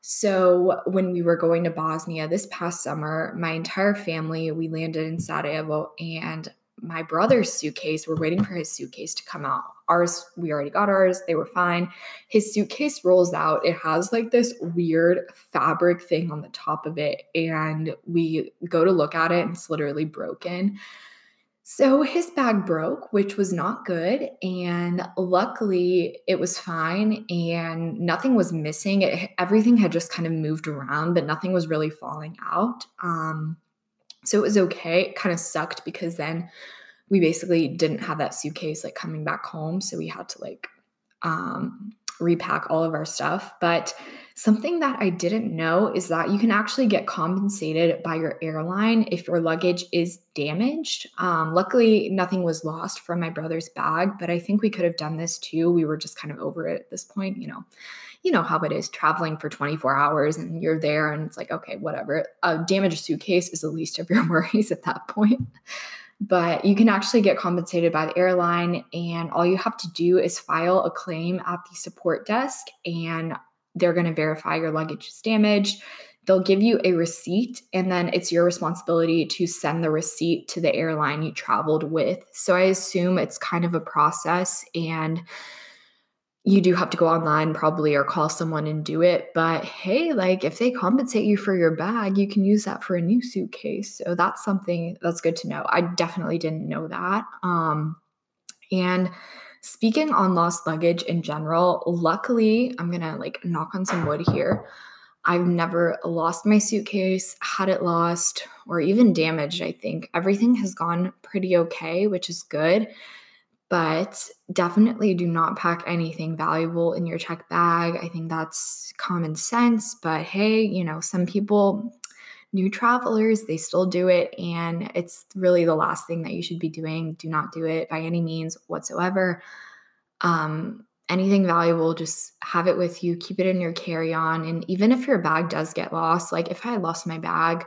So, when we were going to Bosnia this past summer, my entire family, we landed in Sarajevo and my brother's suitcase, we're waiting for his suitcase to come out. Ours, we already got ours, they were fine. His suitcase rolls out. It has like this weird fabric thing on the top of it. And we go to look at it and it's literally broken. So his bag broke, which was not good. And luckily, it was fine and nothing was missing. It, everything had just kind of moved around, but nothing was really falling out. Um, so it was okay. It kind of sucked because then we basically didn't have that suitcase like coming back home. So we had to like um, repack all of our stuff. But something that I didn't know is that you can actually get compensated by your airline if your luggage is damaged. Um, luckily, nothing was lost from my brother's bag, but I think we could have done this too. We were just kind of over it at this point, you know you know how it is traveling for 24 hours and you're there and it's like, okay, whatever. A damaged suitcase is the least of your [laughs] worries at that point. But you can actually get compensated by the airline, and all you have to do is file a claim at the support desk, and they're going to verify your luggage is damaged. They'll give you a receipt, and then it's your responsibility to send the receipt to the airline you traveled with. So I assume it's kind of a process, and you do have to go online probably or call someone and do it. But hey, like if they compensate you for your bag, you can use that for a new suitcase. So that's something that's good to know. I definitely didn't know that. Um, and speaking on lost luggage in general, luckily, I'm gonna like knock on some wood here. I've never lost my suitcase, had it lost, or even damaged. I think everything has gone pretty okay, which is good but definitely do not pack anything valuable in your check bag. I think that's common sense, but hey, you know, some people, new travelers, they still do it, and it's really the last thing that you should be doing. Do not do it by any means whatsoever. Um, anything valuable, just have it with you, keep it in your carry on. And even if your bag does get lost, like if I lost my bag,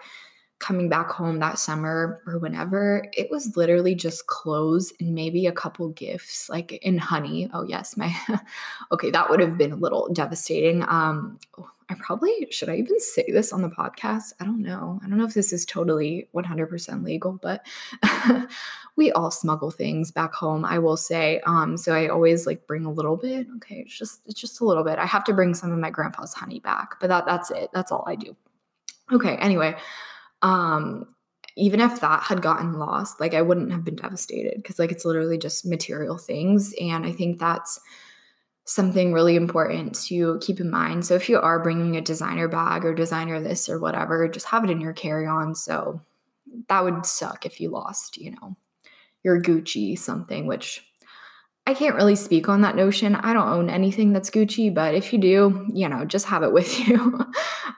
coming back home that summer or whenever, it was literally just clothes and maybe a couple gifts, like in honey. Oh yes, my [laughs] okay, that would have been a little devastating. Um I probably should I even say this on the podcast? I don't know. I don't know if this is totally 100% legal, but [laughs] we all smuggle things back home, I will say. Um so I always like bring a little bit. Okay, it's just it's just a little bit. I have to bring some of my grandpa's honey back, but that that's it. That's all I do. Okay, anyway, um even if that had gotten lost like i wouldn't have been devastated because like it's literally just material things and i think that's something really important to keep in mind so if you are bringing a designer bag or designer this or whatever just have it in your carry-on so that would suck if you lost you know your gucci something which I can't really speak on that notion. I don't own anything that's Gucci, but if you do, you know, just have it with [laughs] you.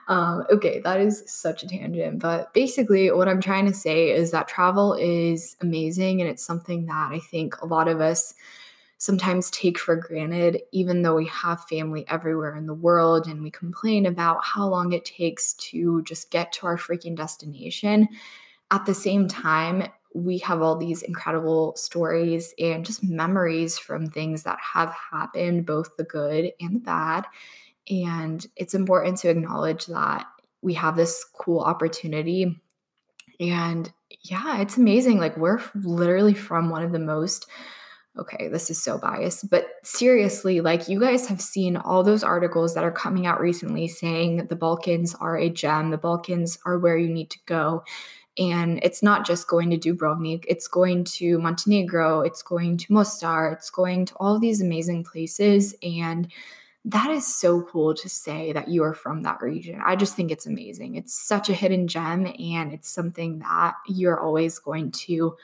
um, okay, that is such a tangent. But basically, what I'm trying to say is that travel is amazing and it's something that I think a lot of us sometimes take for granted, even though we have family everywhere in the world and we complain about how long it takes to just get to our freaking destination. At the same time, we have all these incredible stories and just memories from things that have happened, both the good and the bad. And it's important to acknowledge that we have this cool opportunity. And yeah, it's amazing. Like, we're literally from one of the most okay, this is so biased, but seriously, like you guys have seen all those articles that are coming out recently saying the Balkans are a gem, the Balkans are where you need to go. And it's not just going to Dubrovnik, it's going to Montenegro, it's going to Mostar, it's going to all these amazing places. And that is so cool to say that you are from that region. I just think it's amazing. It's such a hidden gem, and it's something that you're always going to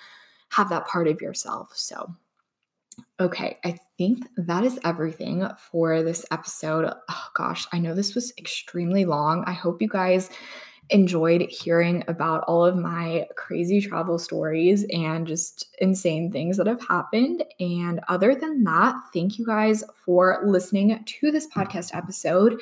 have that part of yourself. So, okay, I think that is everything for this episode. Oh gosh, I know this was extremely long. I hope you guys enjoyed hearing about all of my crazy travel stories and just insane things that have happened. And other than that, thank you guys for listening to this podcast episode.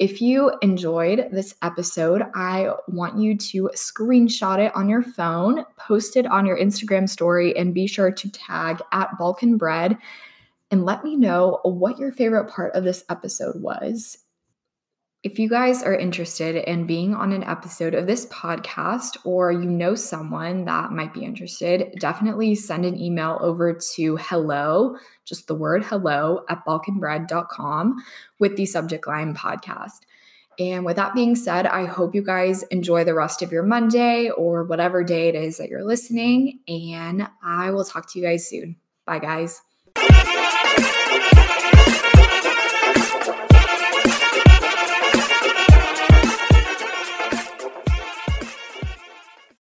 If you enjoyed this episode, I want you to screenshot it on your phone, post it on your Instagram story, and be sure to tag at Balkan Bread and let me know what your favorite part of this episode was. If you guys are interested in being on an episode of this podcast or you know someone that might be interested, definitely send an email over to hello, just the word hello at balkanbread.com with the subject line podcast. And with that being said, I hope you guys enjoy the rest of your Monday or whatever day it is that you're listening. And I will talk to you guys soon. Bye, guys.